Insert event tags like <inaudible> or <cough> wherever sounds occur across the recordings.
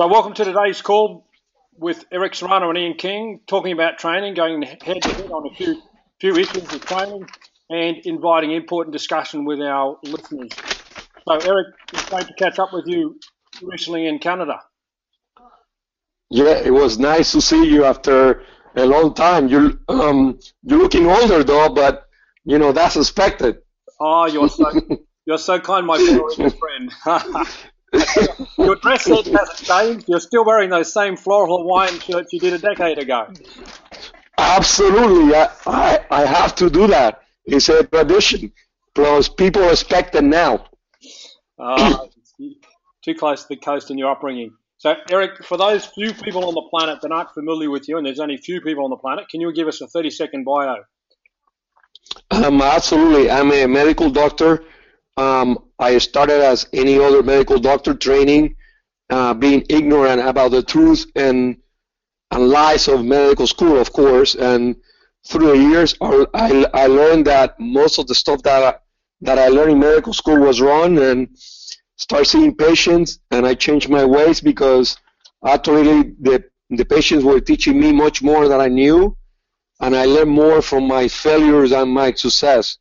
So, welcome to today's call with Eric Serrano and Ian King, talking about training, going head to head on a few few issues of training, and inviting input and discussion with our listeners. So, Eric, it's great to catch up with you recently in Canada. Yeah, it was nice to see you after a long time. You're um, you're looking older though, but you know that's expected. Oh, you're so <laughs> you're so kind, my friend. <laughs> <laughs> Your dress hasn't changed. You're still wearing those same floral Hawaiian shirts you did a decade ago. Absolutely, I, I, I have to do that. It's a tradition. Plus, people expect it now. Uh, too close to the coast in your upbringing. So, Eric, for those few people on the planet that aren't familiar with you, and there's only few people on the planet, can you give us a 30 second bio? Um, absolutely. I'm a medical doctor um, I started as any other medical doctor training, uh, being ignorant about the truth and, and lies of medical school, of course. And through the years, I, I learned that most of the stuff that I, that I learned in medical school was wrong, and start seeing patients. And I changed my ways because actually the the patients were teaching me much more than I knew, and I learned more from my failures and my success.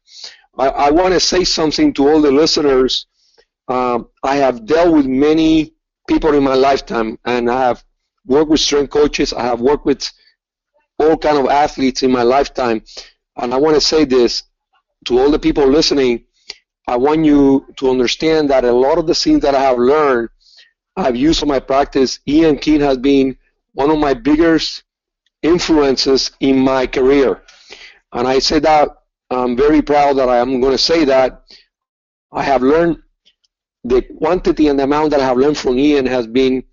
I, I want to say something to all the listeners. Um, I have dealt with many people in my lifetime, and I have worked with strength coaches. I have worked with all kind of athletes in my lifetime, and I want to say this to all the people listening. I want you to understand that a lot of the things that I have learned, I've used in my practice. Ian King has been one of my biggest influences in my career, and I say that I'm very proud that I am going to say that I have learned the quantity and the amount that I have learned from Ian has been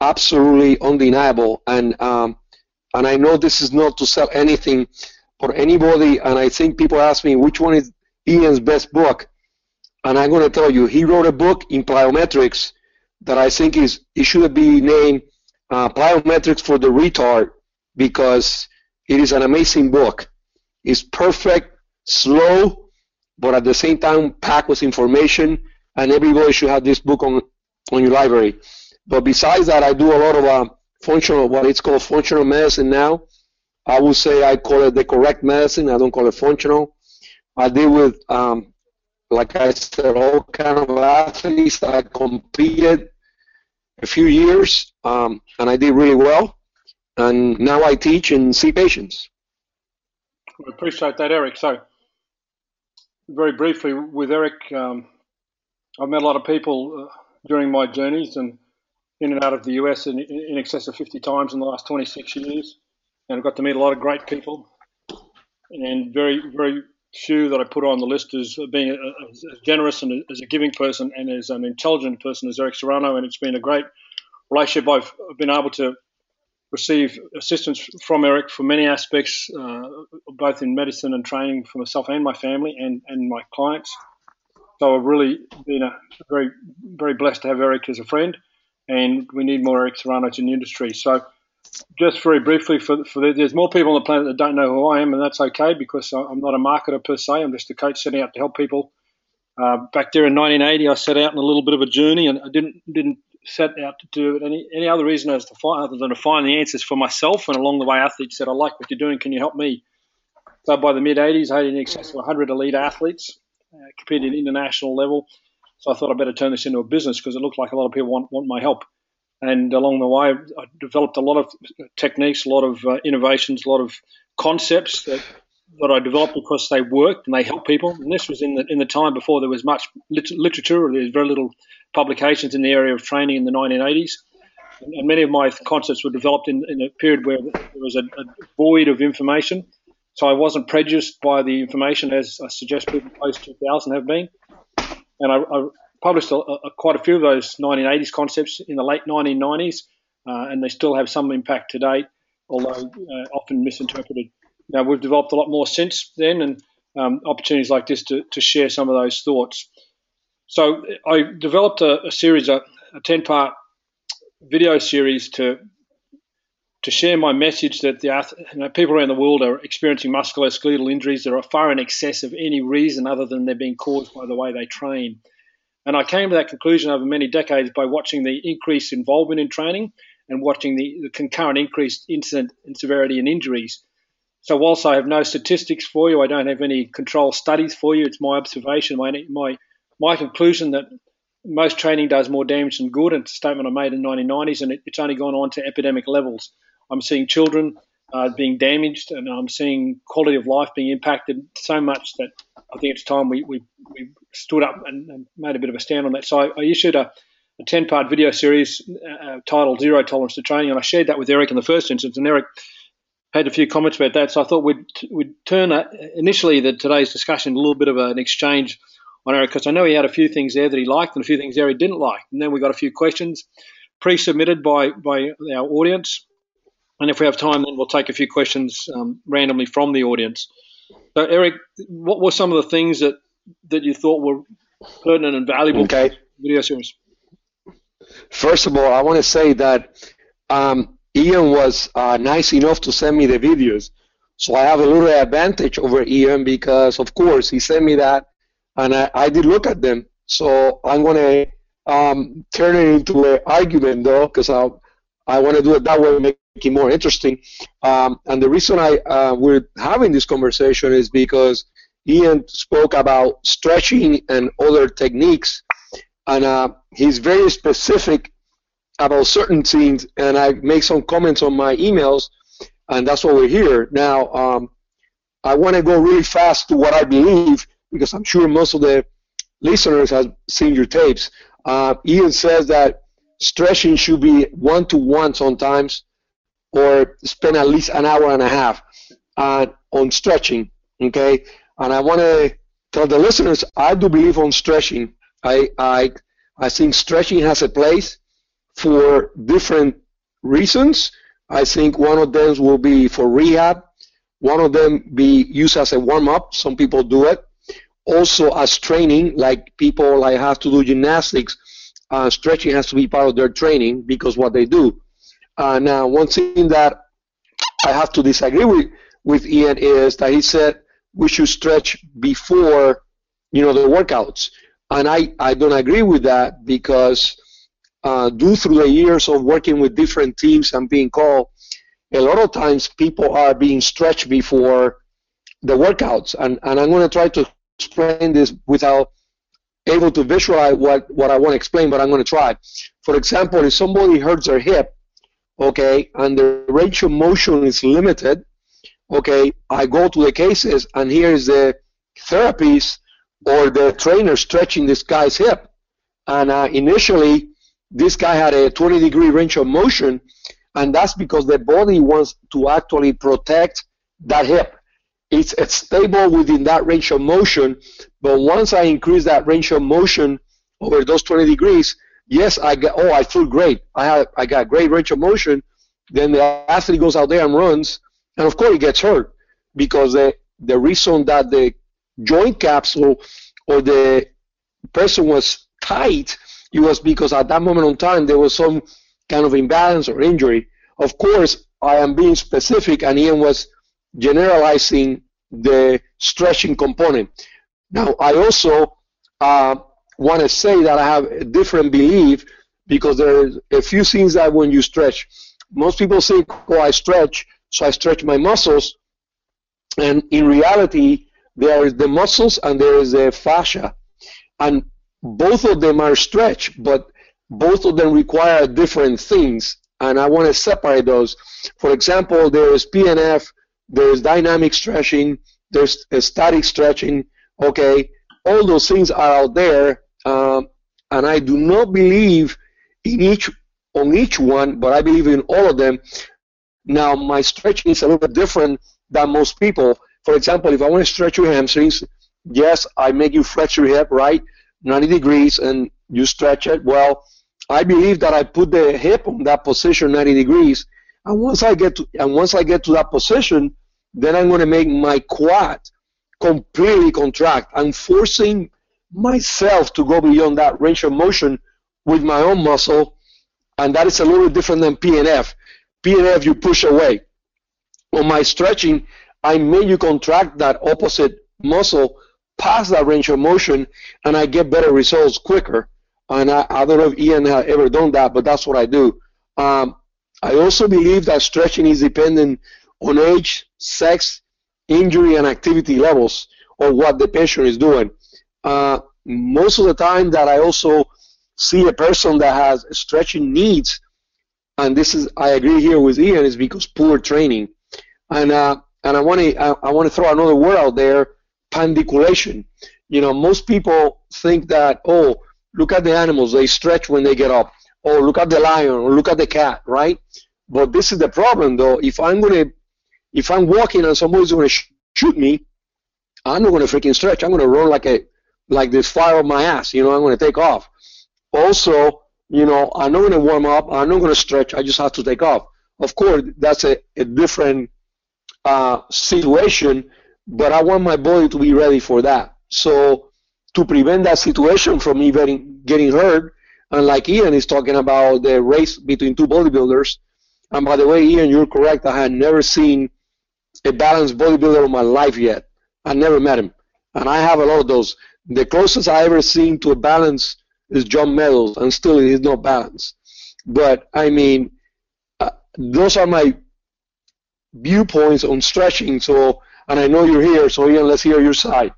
absolutely undeniable. And um, and I know this is not to sell anything for anybody. And I think people ask me which one is Ian's best book, and I'm going to tell you he wrote a book in plyometrics that I think is it should be named uh, Plyometrics for the Retard because it is an amazing book. It's perfect, slow, but at the same time packed with information. And everybody should have this book on on your library. But besides that, I do a lot of uh, functional, what it's called functional medicine now. I would say I call it the correct medicine. I don't call it functional. I deal with, um, like I said, all kind of athletes. I competed a few years, um, and I did really well. And now I teach and see patients. I appreciate that, Eric. So, very briefly, with Eric, um, I've met a lot of people uh, during my journeys and in and out of the US in, in excess of 50 times in the last 26 years. And I've got to meet a lot of great people and very, very few that I put on the list as being as generous and as a giving person and as an intelligent person as Eric Serrano. And it's been a great relationship. I've been able to receive assistance from Eric for many aspects, uh, both in medicine and training for myself and my family and, and my clients. So I've really been a, very, very blessed to have Eric as a friend, and we need more Eric Serranos in the industry. So just very briefly, for, for the, there's more people on the planet that don't know who I am, and that's okay because I'm not a marketer per se. I'm just a coach setting out to help people. Uh, back there in 1980, I set out on a little bit of a journey, and I didn't didn't set out to do it any any other reason as to find other than to find the answers for myself. And along the way, athletes said, "I like what you're doing. Can you help me?" So by the mid '80s, I had in excess of 100 elite athletes uh, competing at international level. So I thought I'd better turn this into a business because it looked like a lot of people want want my help. And along the way, I developed a lot of techniques, a lot of uh, innovations, a lot of concepts that that I developed because they worked and they helped people. And this was in the in the time before there was much lit- literature. There was very little publications in the area of training in the 1980s. And, and many of my concepts were developed in, in a period where there was a, a, void of information. So I wasn't prejudiced by the information as I suggest people post 2000 have been. And I, I published a, a, quite a few of those 1980s concepts in the late 1990s, uh, and they still have some impact today, although uh, often misinterpreted. Now, we've developed a lot more since then, and um, opportunities like this to, to share some of those thoughts. So I developed a, a series, a, 10 part video series to to share my message that the you know, people around the world are experiencing musculoskeletal injuries that are far in excess of any reason other than they're being caused by the way they train. And I came to that conclusion over many decades by watching the increased involvement in training and watching the, the concurrent increased incident and severity in injuries. So whilst I have no statistics for you, I don't have any control studies for you. It's my observation, my my my conclusion that most training does more damage than good. It's a statement I made in the 1990s, and it, it's only gone on to epidemic levels. I'm seeing children uh, being damaged, and I'm seeing quality of life being impacted so much that I think it's time we, we, we stood up and, and, made a bit of a stand on that. So I, I issued a, a 10 part video series uh, titled Zero Tolerance to Training, and I shared that with Eric in the first instance. And Eric had a few comments about that. So I thought we'd we'd turn uh, initially the today's discussion a little bit of an exchange on Eric because I know he had a few things there that he liked and a few things there he didn't like. And then we got a few questions pre-submitted by by our audience. And if we have time, then we'll take a few questions um, randomly from the audience. So, Eric, what were some of the things that, that you thought were pertinent and valuable okay. video series? First of all, I want to say that um, Ian was uh, nice enough to send me the videos. So I have a little advantage over Ian because, of course, he sent me that, and I, I did look at them. So I'm going to um, turn it into an argument, though, because I, I want to do it that way, make it more interesting. Um, and the reason I uh, we're having this conversation is because Ian spoke about stretching and other techniques, and uh, he's very specific about certain things, and I make some comments on my emails, and that's why we're here. Now, um, I want to go really fast to what I believe because I'm sure most of the listeners have seen your tapes. Uh, Ian says that stretching should be one to one sometimes, or spend at least an hour and a half uh, on stretching. Okay, and I want to tell the listeners I do believe on stretching. I I I think stretching has a place for different reasons. I think one of them will be for rehab. One of them be used as a warm up. Some people do it. Also as training, like people like have to do gymnastics. Uh, stretching has to be part of their training because what they do. Uh, now, one thing that I have to disagree with with Ian is that he said we should stretch before, you know, the workouts, and I I don't agree with that because uh, due through the years of working with different teams and being called, a lot of times people are being stretched before the workouts. And, and I'm going to try to explain this without able to visualize what, what I want to explain, but I'm going to try. For example, if somebody hurts their hip, okay, and the range of motion is limited, okay, I go to the cases, and here is the therapist or the trainer stretching this guy's hip. And uh, initially, this guy had a 20 degree range of motion, and that's because the body wants to actually protect that hip. It's, it's stable within that range of motion, but once I increase that range of motion over those 20 degrees, yes, I got, oh, I feel great. I have, I got great range of motion. Then the athlete goes out there and runs, and of course he gets hurt because the, the reason that the joint capsule or the person was tight it was because at that moment in time there was some kind of imbalance or injury. Of course, I am being specific, and Ian was generalizing the stretching component. Now, I also uh, want to say that I have a different belief because there are a few things that when you stretch, most people say, "Oh, I stretch, so I stretch my muscles," and in reality, there is the muscles and there is the fascia, and both of them are stretch, but both of them require different things, and I want to separate those. For example, there is PNF, there is dynamic stretching, there's static stretching. Okay, all those things are out there, um, and I do not believe in each on each one, but I believe in all of them. Now, my stretching is a little bit different than most people. For example, if I want to stretch your hamstrings, yes, I make you flex your hip, right? 90 degrees and you stretch it, well, I believe that I put the hip on that position 90 degrees, and once I get to and once I get to that position, then I'm going to make my quad completely contract. I'm forcing myself to go beyond that range of motion with my own muscle, and that is a little different than PNF. PNF you push away. On my stretching, I make you contract that opposite muscle past that range of motion and I get better results quicker. And I, I don't know if Ian has ever done that, but that's what I do. Um, I also believe that stretching is dependent on age, sex, injury, and activity levels of what the patient is doing. Uh, most of the time that I also see a person that has stretching needs, and this is I agree here with Ian, is because poor training. And uh, and I want to I, I want to throw another word out there, pandiculation. You know, most people think that oh, look at the animals, they stretch when they get up. Oh, look at the lion, or look at the cat, right? But this is the problem, though. If I'm gonna, if I'm walking and somebody's gonna sh- shoot me, I'm not gonna freaking stretch. I'm gonna run like a, like this fire on my ass. You know, I'm gonna take off. Also, you know, I'm not gonna warm up. I'm not gonna stretch. I just have to take off. Of course, that's a, a different uh, situation, but I want my body to be ready for that. So to prevent that situation from me getting hurt, and like Ian is talking about the race between two bodybuilders. And by the way, Ian, you're correct. I had never seen a balanced bodybuilder in my life yet. I never met him, and I have a lot of those. The closest I ever seen to a balance is John Meadows, and still he's not balanced. But I mean, uh, those are my viewpoints on stretching. So, and I know you're here, so Ian, let's hear your side.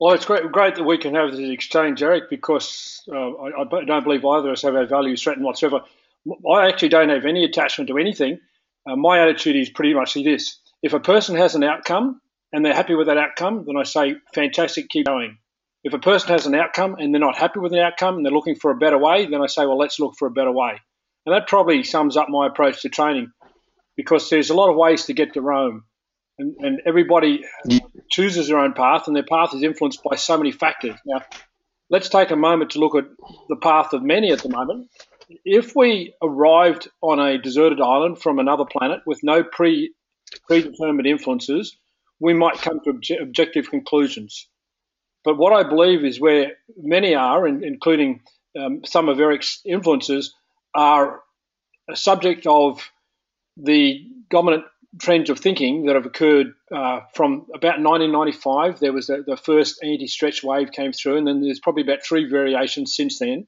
Well, it's great, great that we can have this exchange, Eric, because uh, I, I, don't believe either of us have our values threatened whatsoever. I actually don't have any attachment to anything. Uh, my attitude is pretty much this: if a person has an outcome and they're happy with that outcome, then I say, fantastic, keep going. If a person has an outcome and they're not happy with an outcome and they're looking for a better way, then I say, well, let's look for a better way. And that probably sums up my approach to training because there's a lot of ways to get to Rome. And, and everybody chooses their own path, and their path is influenced by so many factors. Now, let's take a moment to look at the path of many at the moment. If we arrived on a deserted island from another planet with no pre predetermined influences, we might come to obje- objective conclusions. But what I believe is where many are, including um, some of Eric's influences, are a subject of the dominant trends of thinking that have occurred uh, from about 1995. There was a, the first anti-stretch wave came through, and then there's probably about three variations since then.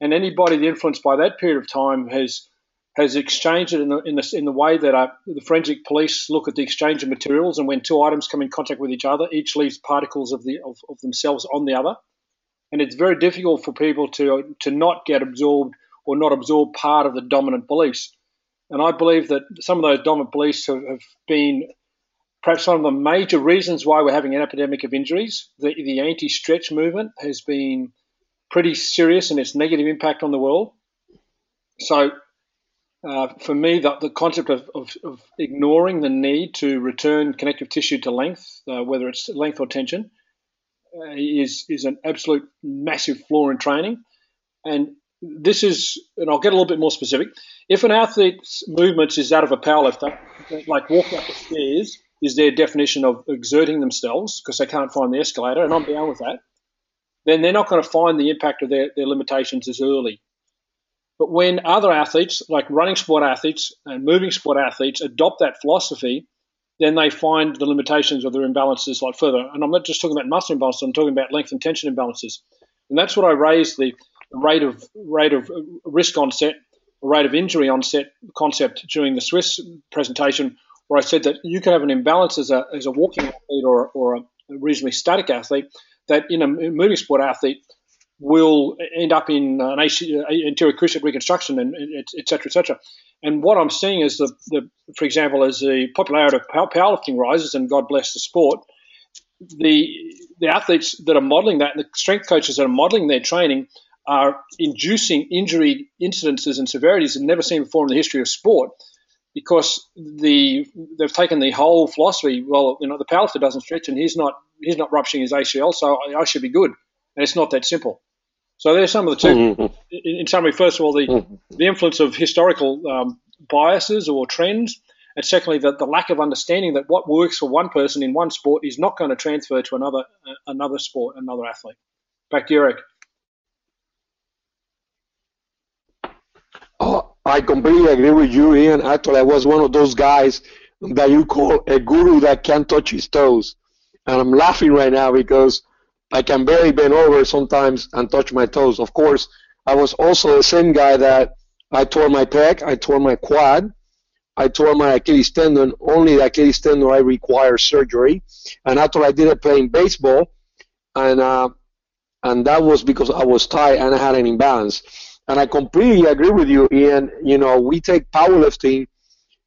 And anybody influenced by that period of time has has exchanged it in the in the, in the way that uh, the forensic police look at the exchange of materials, and when two items come in contact with each other, each leaves particles of the of, of themselves on the other, and it's very difficult for people to to not get absorbed or not absorb part of the dominant beliefs. And I believe that some of those dominant beliefs have, have been perhaps one of the major reasons why we're having an epidemic of injuries. The, the anti stretch movement has been pretty serious in its negative impact on the world. So, uh, for me, the, the concept of, of, of, ignoring the need to return connective tissue to length, uh, whether it's length or tension, uh, is, is an absolute massive flaw in training. And this is, and I'll get a little bit more specific. If an athlete's movements is that of a powerlifter, like walking up the stairs is their definition of exerting themselves because they can't find the escalator, and I'm down with that, then they're not going to find the impact of their, their limitations as early. But when other athletes, like running sport athletes and moving sport athletes, adopt that philosophy, then they find the limitations of their imbalances like further. And I'm not just talking about muscle imbalances, I'm talking about length and tension imbalances. And that's what I raised the rate of rate of uh, risk onset, rate of injury onset concept during the SWIS presentation, where I said that you can have an imbalance as a, as a walking athlete or, or a reasonably static athlete, that in a moving sport athlete will end up in an AC, uh, anterior cruciate reconstruction and et cetera, et cetera. And what I'm seeing is the, the for example, as the popularity of powerlifting rises, and God bless the sport, the the athletes that are modeling that, and the strength coaches that are modeling their training are inducing injury incidences and severities that never seen before in the history of sport because the they've taken the whole philosophy. Well, you know, the powerlifter doesn't stretch, and he's not he's not rupturing his ACL, so I, I should be good. And it's not that simple. So there's some of the 2 mm-hmm. in, in, summary, first of all, the mm-hmm. the influence of historical um, biases or trends, and secondly, the, the lack of understanding that what works for one person in one sport is not going to transfer to another uh, another sport, another athlete. Back to Eric. I completely agree with you, Ian. Actually, I was one of those guys that you call a guru that can't touch his toes. and I'm laughing right now because I can barely bend over sometimes and touch my toes. Of course, I was also the same guy that I tore my pec, I tore my quad, I tore my Achilles tendon. Only the Achilles tendon I require surgery, and after I did it playing baseball, and uh, and that was because I was tight and I had an imbalance. And I completely agree with you, Ian. You know, we take powerlifting,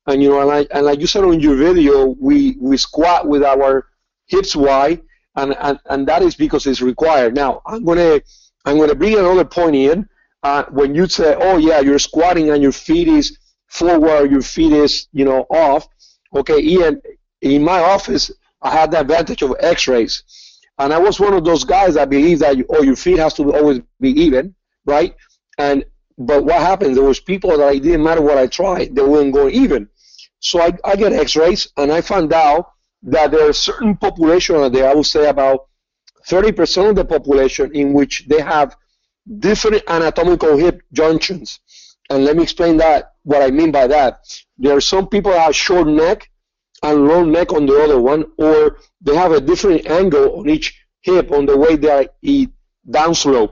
and you know, and like, and like you said on your video, we we squat with our hips wide, and, and and that is because it's required. Now, I'm gonna I'm gonna bring another point in. Uh, when you say, oh yeah, you're squatting and your feet is forward, your feet is you know off. Okay, Ian, in my office, I had the advantage of X-rays, and I was one of those guys that believe that oh your feet has to always be even, right? And but what happened? There was people that it didn't matter what I tried, they wouldn't go even. So I, I get X-rays, and I found out that there are certain population out there. I would say about 30% of the population in which they have different anatomical hip junctions. And let me explain that. What I mean by that, there are some people that have short neck and long neck on the other one, or they have a different angle on each hip on the way they are eh, downslope.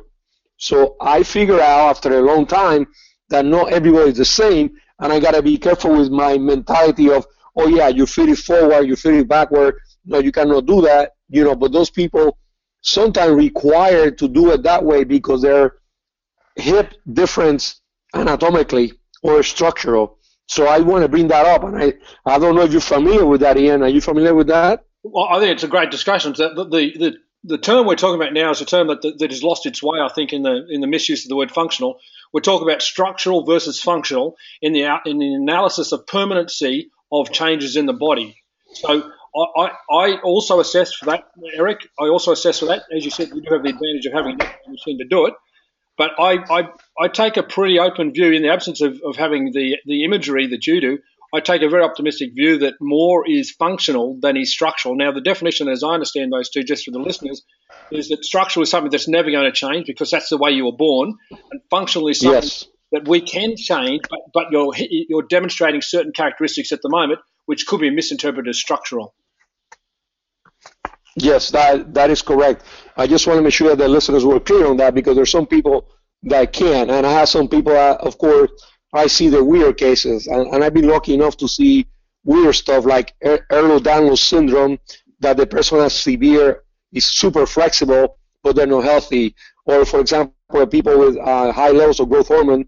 So I figure out after a long time that not everybody is the same, and I gotta be careful with my mentality of, oh yeah, you fit it forward, you fit it backward. No, you cannot do that, you know. But those people sometimes required to do it that way because their hip difference anatomically or structural. So I want to bring that up, and I I don't know if you're familiar with that, Ian. Are you familiar with that? Well, I think it's a great discussion. The, the, the the term we're talking about now is a term that, that has lost its way, I think, in the in the misuse of the word functional. We're talking about structural versus functional in the in the analysis of permanency of changes in the body. So I, I also assess for that, Eric. I also assess for that. As you said, you do have the advantage of having a machine to do it. But I, I, I take a pretty open view in the absence of, of having the, the imagery that you do. I take a very optimistic view that more is functional than is structural. Now, the definition, as I understand those two, just for the listeners, is that structural is something that's never going to change because that's the way you were born, and functional is something yes. that we can change, but, but you're you're demonstrating certain characteristics at the moment which could be misinterpreted as structural. Yes, that that is correct. I just want to make sure that the listeners were clear on that because there's some people that can, and I have some people, that, of course I see the weird cases, and, and I've been lucky enough to see weird stuff like er-, Ehlers-Danlos syndrome, that the person has severe, is super flexible, but they're not healthy. Or, for example, people with uh, high levels of growth hormone,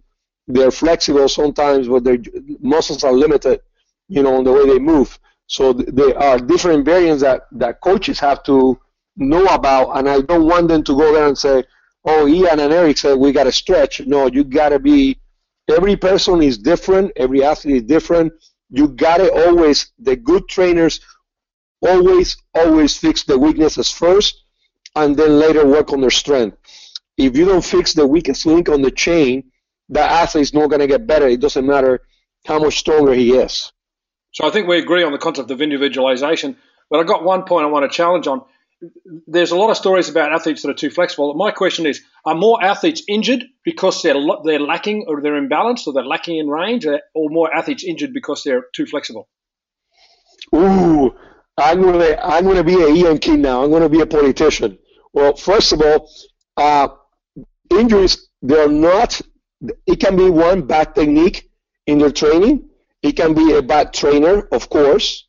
they're flexible sometimes, but their muscles are limited, you know, in the way they move. So th- there are different variants that, that coaches have to know about, and I don't want them to go there and say, oh, Ian and Eric said we got to stretch. No, you got to be every person is different, every athlete is different. You gotta always the good trainers always always fix the weaknesses first and then later work on their strength. If you don't fix the weakest link on the chain, the athlete is not gonna get better. It doesn't matter how much stronger he is. So I think we agree on the concept of individualization. But I got one point I want to challenge on there's a lot of stories about athletes that are too flexible. My question is: Are more athletes injured because they're they're lacking or they're imbalanced or they're lacking in range, or, more athletes injured because they're too flexible? Ooh, I'm gonna I'm gonna be a King now. I'm gonna be a politician. Well, first of all, uh, injuries they're not. It can be one bad technique in their training. It can be a bad trainer, of course.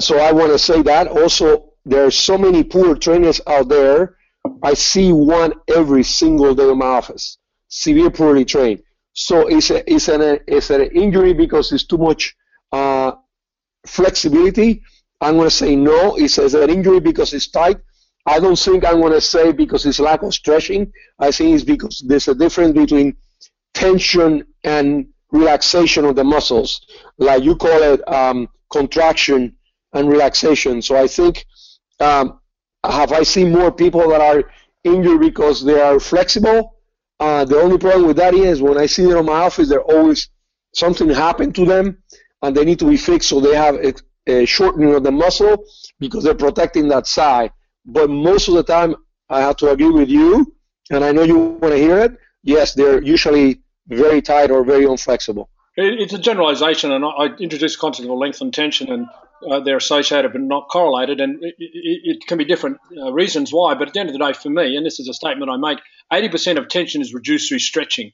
So I want to say that also there are so many poor trainers out there. I see one every single day in my office, severe poorly trained. So it's it's an it's an injury because it's too much uh, flexibility. I'm going to say no. It's, it's an injury because it's tight. I don't think I'm going to say because it's lack of stretching. I think it's because there's a difference between tension and relaxation of the muscles, like you call it um, contraction and relaxation. So I think um, have I seen more people that are injured because they are flexible? Uh, the only problem with that is when I see them in my office, they're always something happened to them and they need to be fixed, so they have a, a shortening of the muscle because they're protecting that side. But most of the time, I have to agree with you, and I know you want to hear it. Yes, they're usually very tight or very unflexible. It's a generalization, and I introduced the concept of length and tension, and uh, they're associated but not correlated, and it, it, it can be different uh, reasons why. But at the end of the day, for me, and this is a statement I make, 80% of tension is reduced through stretching.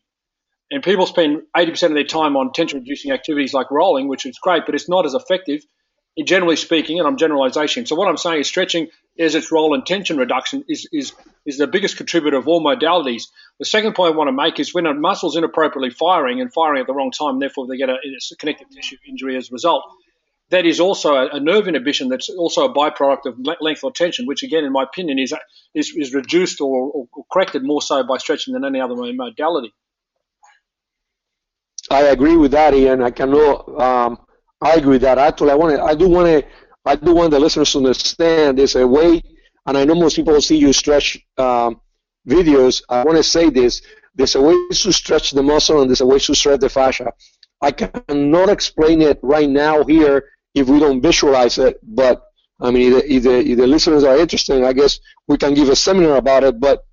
And people spend 80% of their time on tension reducing activities like rolling, which is great, but it's not as effective, generally speaking, and I'm generalization. So what I'm saying is stretching as its role in tension reduction is, is, is the biggest contributor of all modalities. The second point I want to make is when a muscle's inappropriately firing and firing at the wrong time, therefore they get a, a connective tissue injury as a result, that is also a, nerve inhibition that's also a byproduct of length or tension, which again, in my opinion, is is, is reduced or, or, corrected more so by stretching than any other modality. I agree with that, Ian. I cannot um, argue with that. Actually, I want. I do want to. I do want the listeners to understand there's a way, and I know most people see you stretch um, videos. I want to say this: there's a way to stretch the muscle, and there's a way to stretch the fascia. I cannot explain it right now here if we don't visualize it. But I mean, the, if the listeners are interested, I guess we can give a seminar about it. But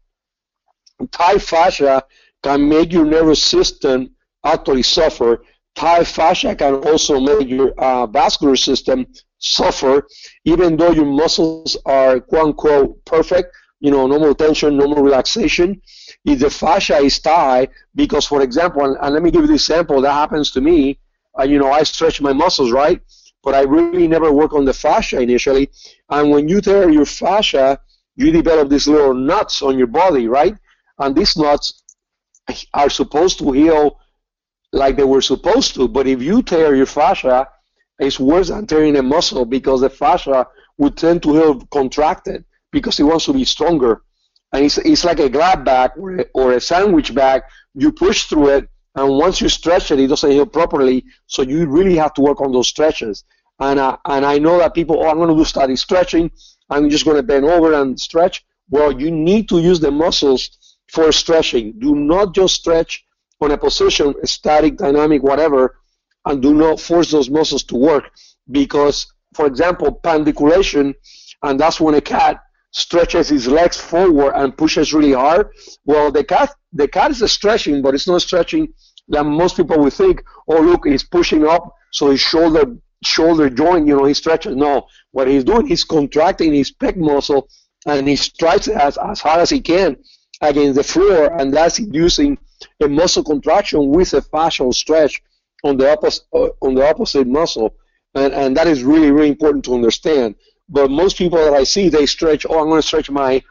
tight fascia can make your nervous system actually suffer. Tight fascia can also make your uh, vascular system suffer, even though your muscles are quote unquote perfect. You know, normal tension, normal relaxation. If the fascia is tight, because for example, and, and let me give you this example that happens to me. Uh, you know, I stretch my muscles, right? But I really never work on the fascia initially. And when you tear your fascia, you develop these little knots on your body, right? And these knots are supposed to heal like they were supposed to. But if you tear your fascia, it's worse than tearing a muscle because the fascia would tend to heal contracted because it wants to be stronger. And it's, it's like a grab bag or a, or a sandwich bag. You push through it, and once you stretch it, it doesn't heal properly. So you really have to work on those stretches. And uh, and I know that people, oh, I'm going to do static stretching. I'm just going to bend over and stretch. Well, you need to use the muscles for stretching. Do not just stretch on a position, static, dynamic, whatever, and do not force those muscles to work. Because, for example, pandiculation, and that's when a cat stretches his legs forward and pushes really hard. Well, the cat the cat is stretching, but it's not stretching that most people would think. Oh, look, he's pushing up, so his shoulder shoulder joint, you know, he stretches. No, what he's doing, he's contracting his pec muscle and he strikes as, as hard as he can against the floor, and that's inducing a muscle contraction with a fascial stretch on the opposite uh, on the opposite muscle, and and that is really really important to understand. But most people that I see, they stretch. Oh, I'm going to stretch my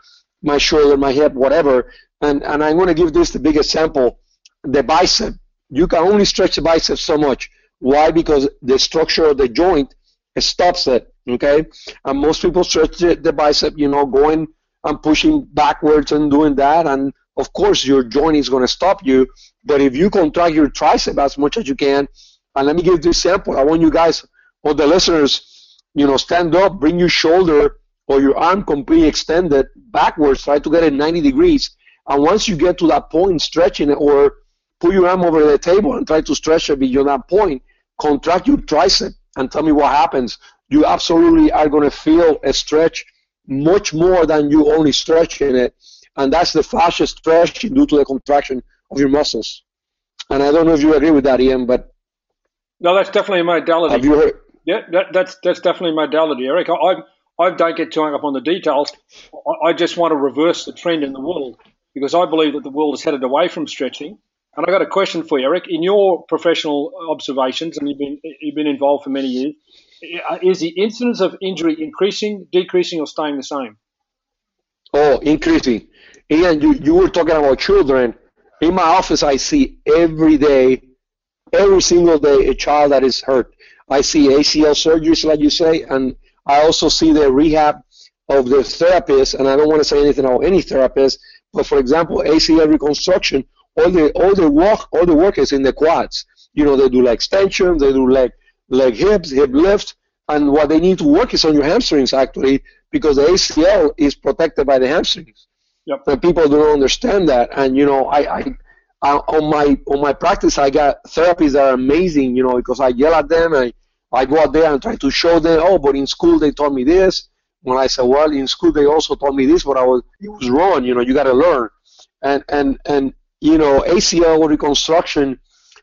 my shoulder, my hip, whatever, and and I'm going to give this the biggest example, the bicep. You can only stretch the bicep so much. Why? Because the structure of the joint stops it. Okay, and most people stretch the, the bicep, you know, going and pushing backwards and doing that, and of course your joint is going to stop you. But if you contract your tricep as much as you can, and let me give you this example. I want you guys, or the listeners, you know, stand up, bring your shoulder or your arm completely extended backwards, try to get it 90 degrees. And once you get to that point, stretching it, or put your arm over the table and try to stretch it beyond that point, contract your tricep and tell me what happens. You absolutely are going to feel a stretch much more than you only stretching it, and that's the fascia stretching due to the contraction of your muscles. And I don't know if you agree with that, Ian, but no, that's definitely a modality. Have you heard? Yeah, that, that's that's definitely a modality, Eric. I I don't get too hung up on the details. I, I just want to reverse the trend in the world because I believe that the world is headed away from stretching and I've got a question for you, Eric. In your professional observations, and you've been you've been involved for many years, is the incidence of injury increasing, decreasing, or staying the same? Oh, increasing. Ian, you, you were talking about children. In my office, I see every day, every single day, a child that is hurt. I see ACL surgeries, like you say, and I also see the rehab of the therapist, and I don't want to say anything about any therapist, but for example, ACL reconstruction all the all the work all the work is in the quads. You know, they do leg extensions, they do leg leg hips, hip lifts, and what they need to work is on your hamstrings actually, because the ACL is protected by the hamstrings. Yep. And people don't understand that. And you know, I, I, I on my on my practice, I got therapies that are amazing. You know, because I yell at them, and I go out there and try to show them. Oh, but in school they taught me this. When I said, well, in school they also taught me this, but I was it was wrong. You know, you got to learn. And and and you know, ACL reconstruction,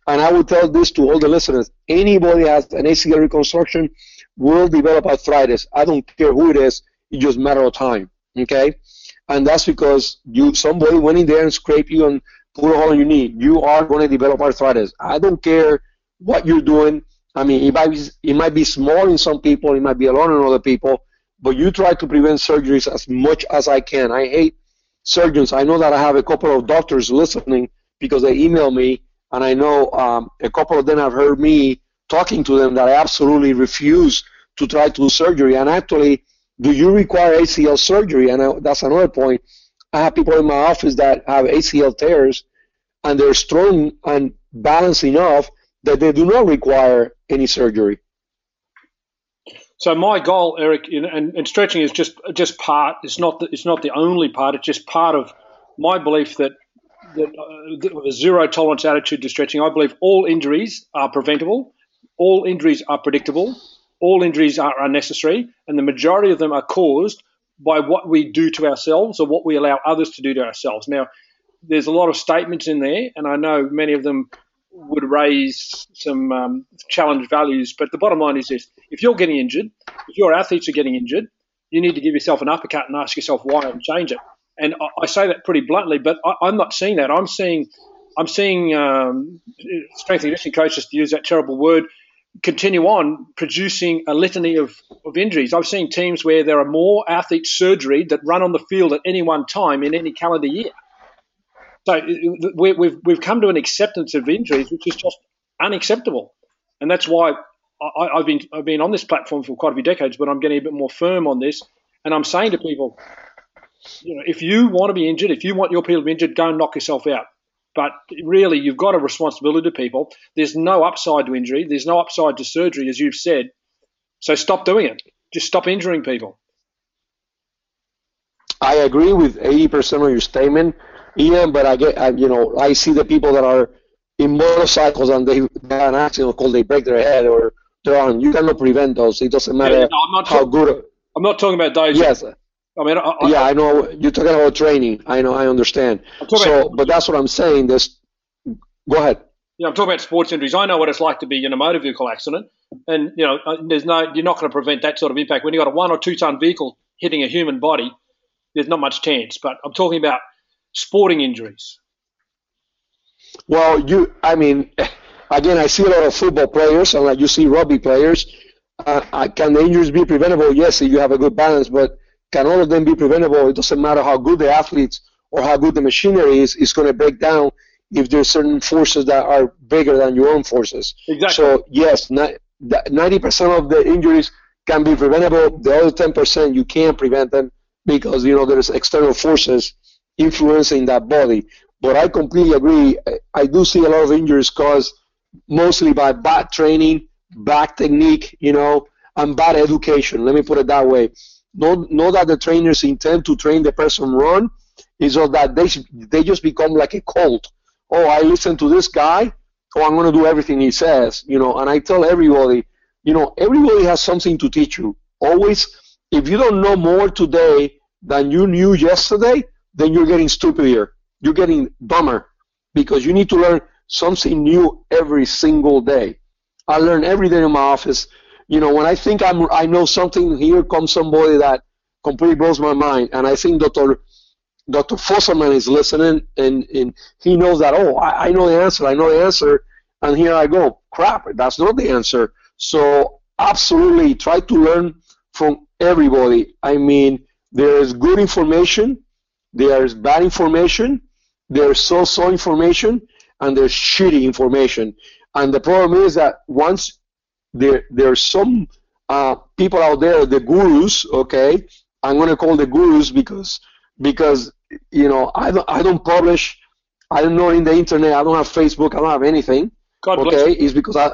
and I will tell this to all the listeners, anybody has an ACL reconstruction, will develop arthritis. I don't care who it is, it's just a matter of time. Okay? And that's because you somebody went in there and scraped you and put a hole in your knee. You are going to develop arthritis. I don't care what you're doing. I mean, it might be, it might be small in some people, it might be a lot in other people, but you try to prevent surgeries as much as I can. I hate surgeons. I know that I have a couple of doctors listening because they email me, and I know um, a couple of them have heard me talking to them that I absolutely refuse to try to do surgery. And actually, do you require ACL surgery? And I, that's another point. I have people in my office that have ACL tears, and they're strong and balanced enough that they do not require any surgery. So my goal, Eric, in, and, and, stretching is just just part. It's not the, it's not the only part. It's just part of my belief that that uh, zero tolerance attitude to stretching. I believe all injuries are preventable, all injuries are predictable, all injuries are unnecessary, and the majority of them are caused by what we do to ourselves or what we allow others to do to ourselves. Now, there's a lot of statements in there, and I know many of them would raise some um, challenge values. But the bottom line is this: if you're getting injured, if your athletes are getting injured, you need to give yourself an uppercut and ask yourself why and change it. And I, I say that pretty bluntly, but I, am not seeing that. I'm seeing, I'm seeing um, strength and conditioning coaches to use that terrible word continue on producing a litany of, of injuries. I've seen teams where there are more athletes surgery that run on the field at any one time in any calendar year. So we, we've we've come to an acceptance of injuries, which is just unacceptable, and that's why I, have been I've been on this platform for quite a few decades, but I'm getting a bit more firm on this, and I'm saying to people, you know, if you want to be injured, if you want your people to be injured, go and knock yourself out. But really, you've got a responsibility to people. There's no upside to injury. There's no upside to surgery, as you've said. So stop doing it. Just stop injuring people. I agree with 80% of your statement. Ian, but I get, I, you know, I see the people that are in motorcycles and they have an accident called they break their head or arm. You cannot prevent those. It doesn't matter yeah, no, how talk, good. I'm not talking about those. Yes. I mean, I, I, yeah, I know you're talking about training. I know, I understand. So, about, but that's what I'm saying. This, go ahead. Yeah, I'm talking about sports injuries. I know what it's like to be in a motor vehicle accident, and you know, uh, there's no, you're not going to prevent that sort of impact when you've got a one or two ton vehicle hitting a human body. There's not much chance. But I'm talking about sporting injuries? Well, you, I mean, <laughs> again, I see a lot of football players, and like you see rugby players. Uh, can the injuries be preventable? Yes, if you have a good balance, but can all of them be preventable? It doesn't matter how good the athletes or how good the machinery is. It's going to break down if there's certain forces that are bigger than your own forces. Exactly. So yes, 90% of the injuries can be preventable. The other 10% you can't prevent them because you know there's external forces influencing that body. But I completely agree. I do see a lot of injuries caused mostly by bad training, bad technique, you know, and bad education. Let me put it that way. Not, not that the trainers intend to train the person wrong, is that they they just become like a cult. Oh, I listen to this guy. Oh, I'm going to do everything he says, you know. And I tell everybody, you know, everybody has something to teach you. Always, if you don't know more today than you knew yesterday, then you're getting stupider. You're getting dumber because you need to learn something new every single day. I learn every day in my office. You know, when I think I'm, I know something, here comes somebody that completely blows my mind. And I think Dr. Dr. Fosselman is listening, and, and he knows that, oh, I, I know the answer, I know the answer, and here I go. Crap, that's not the answer. So, absolutely, try to learn from everybody. I mean, there is good information, there's bad information, there's so-so information, and there's shitty information. And the problem is that once there there's some uh, people out there, the gurus, okay, I'm gonna call the gurus because because you know I don't I don't publish, I don't know in the internet, I don't have Facebook, I don't have anything. God okay, is because I,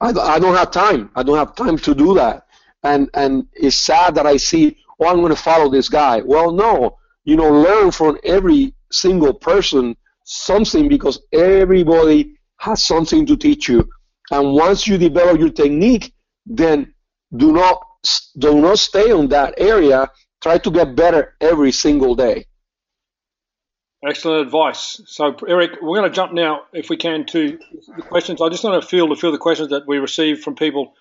I I don't have time. I don't have time to do that. And and it's sad that I see, oh, I'm going to follow this guy. Well, no, you know, learn from every single person something because everybody has something to teach you. And once you develop your technique, then do not do not stay on that area. Try to get better every single day. Excellent advice. So, Eric, we're going to jump now, if we can, to the questions. I just want to field a few of the questions that we received from people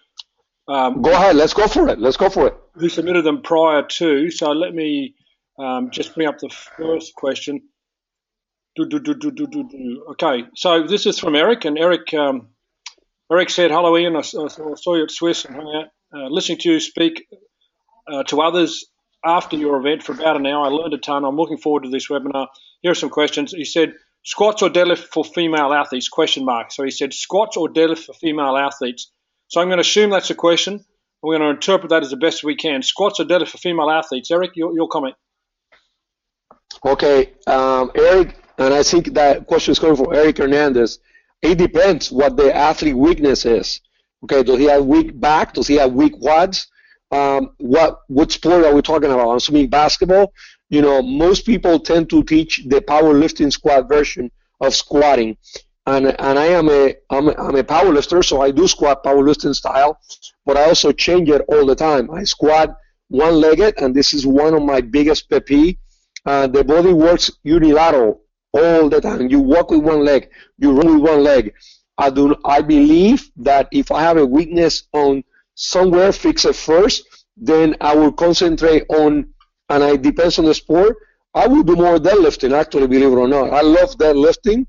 Um, go ahead. Let's go for it. Let's go for it. Who submitted them prior to? So let me um, just bring up the first question. Do, do, do, okay, so this is from Eric, and Eric um, Eric said, "Hello, Ian. I, I, saw you at SWIS and hung out, uh, listening to you speak uh, to others after your event for about an hour. I learned a ton. I'm looking forward to this webinar. Here are some questions. He said, squats or deadlift for female athletes? Question mark. So he said, squats or deadlift for female athletes. So I'm going to assume that's a question. We're going to interpret that as the best we can. Squats or deadlift for female athletes? Eric, your, your comment. Okay, um, Eric, and I think that question is coming from Eric Hernandez. It depends what the athlete weakness is. Okay, does he have weak back? Does he have weak quads? Um, what what sport are we talking about? I'm assuming basketball. You know, most people tend to teach the powerlifting squat version of squatting, and and I am a I'm a, I'm a powerlifter, so I do squat powerlifting style, but I also change it all the time. I squat one-legged, and this is one of my biggest pet peeve. Uh, the body works unilateral all the time. You walk with one leg, you run with one leg. I do. I believe that if I have a weakness on somewhere, fix it first. Then I will concentrate on, and it depends on the sport. I will do more deadlifting. Actually, believe it or not, I love deadlifting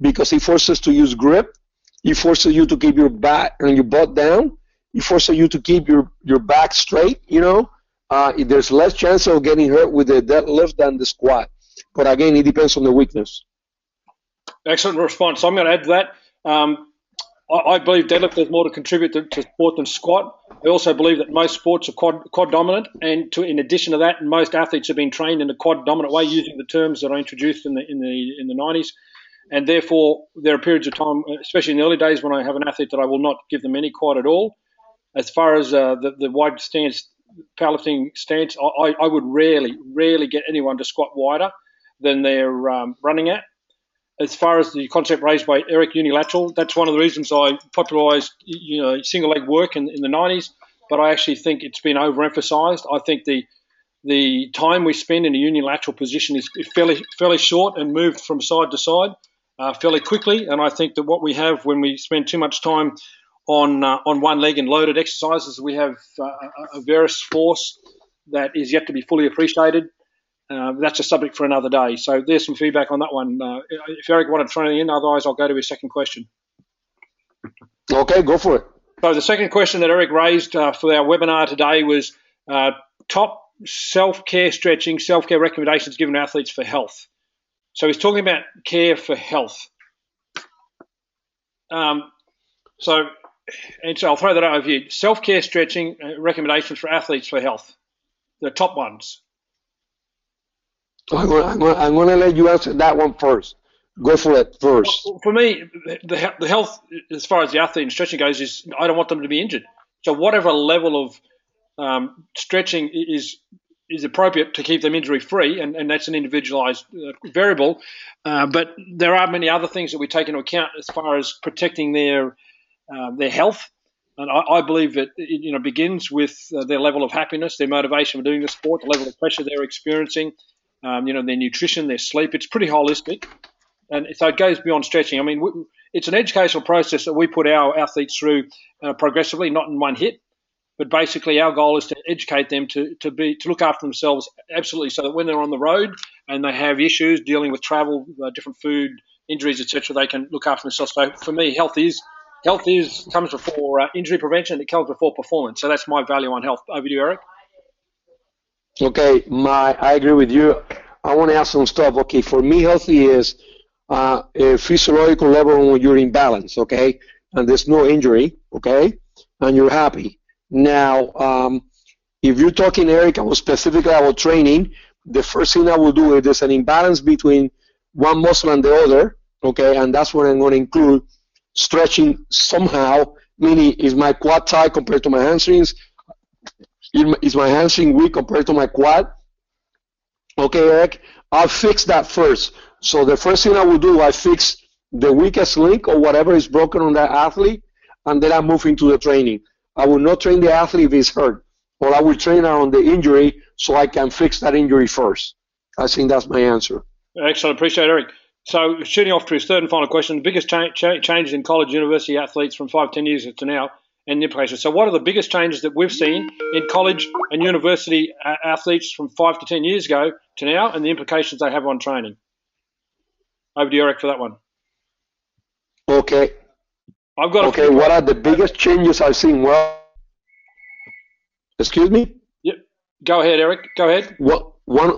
because it forces to use grip. It forces you to keep your back and your butt down. It forces you to keep your your back straight. You know, uh, there's less chance of getting hurt with the deadlift than the squat. But again, it depends on the weakness. Excellent response. So I'm going to add to that. Um, I, I, believe deadlift has more to contribute to, to, sport than squat. I also believe that most sports are quad, quad dominant, and to, in addition to that, most athletes have been trained in a quad dominant way using the terms that are introduced in the in the in the 90s. And therefore, there are periods of time, especially in the early days, when I have an athlete that I will not give them any quad at all. As far as uh, the, the wide stance, powerlifting stance, I, I would rarely, rarely get anyone to squat wider than they're um, running at. As far as the concept raised by Eric Unilateral, that's one of the reasons I popularised you know single leg work in, in the 90s. But I actually think it's been overemphasised. I think the the time we spend in a unilateral position is fairly fairly short and moved from side to side uh, fairly quickly. And I think that what we have when we spend too much time on uh, on one leg and loaded exercises, we have uh, a, a various force that is yet to be fully appreciated. Uh, that's a subject for another day. So there's some feedback on that one. Uh, if Eric wanted to throw in, otherwise I'll go to his second question. Okay, go for it. So the second question that Eric raised uh, for our webinar today was uh, top self-care stretching, self-care recommendations given to athletes for health. So he's talking about care for health. Um, so, and so I'll throw that over you. Self-care stretching uh, recommendations for athletes for health. The top ones. I'm going, I'm going to let you answer that one first. Go for it first. For me, the, the health, as far as the athlete and stretching goes, is I don't want them to be injured. So whatever level of um, stretching is is appropriate to keep them injury free, and, and that's an individualized uh, variable. Uh, but there are many other things that we take into account as far as protecting their uh, their health. And I, I, believe that it you know begins with uh, their level of happiness, their motivation for doing the sport, the level of pressure they're experiencing, um, you know, their nutrition, their sleep. It's pretty holistic. And so it goes beyond stretching. I mean, it's an educational process that we put our athletes through uh, progressively, not in one hit. But basically, our goal is to educate them to, to be to look after themselves absolutely, so that when they're on the road and they have issues dealing with travel, uh, different food injuries, etc., they can look after themselves. So for me, health is health is comes before uh, injury prevention. It comes before performance. So that's my value on health. Over to you, Eric. Okay, my I agree with you. I want to ask some stuff. Okay, for me, healthy is uh, a physiological level when you're in balance. Okay, and there's no injury. Okay, and you're happy. Now, um, if you're talking, Eric, specifically about training, the first thing I will do is there's an imbalance between one muscle and the other. Okay, and that's what I'm going to include stretching somehow. Meaning, is my quad tight compared to my hamstrings? Is my hamstring weak compared to my quad? Okay, Eric, I'll fix that first. So the first thing I will do, I fix the weakest link or whatever is broken on that athlete, and then I move into the training. I will not train the athlete if he's hurt, or I will train on the injury so I can fix that injury first. I think that's my answer. Excellent. Appreciate it, Eric. So, shooting off to his third and final question, the biggest cha- cha- changes in college university athletes from five, ten years to now and the implications. So, what are the biggest changes that we've seen in college and university uh, athletes from five to ten years ago to now, and the implications they have on training? Over to Eric for that one. Okay. I've got. Okay. What are the biggest changes I've seen? Well, excuse me. Yep. Go ahead, Eric. Go ahead. What one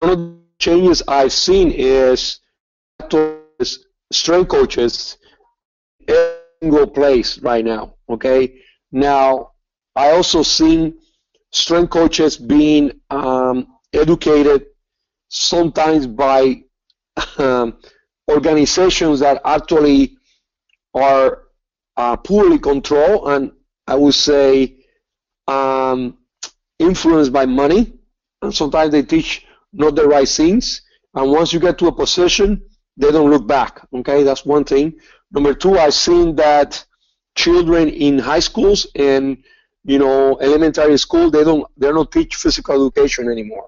one of the changes I've seen is strength coaches in a single place right now. Okay. Now, I also seen strength coaches being um, educated sometimes by um, organizations that actually are uh, poorly controlled and I would say um, influenced by money. And sometimes they teach not the right things. And once you get to a position, they don't look back. Okay, that's one thing. Number two, I've seen that children in high schools and you know elementary school they don't they don't teach physical education anymore.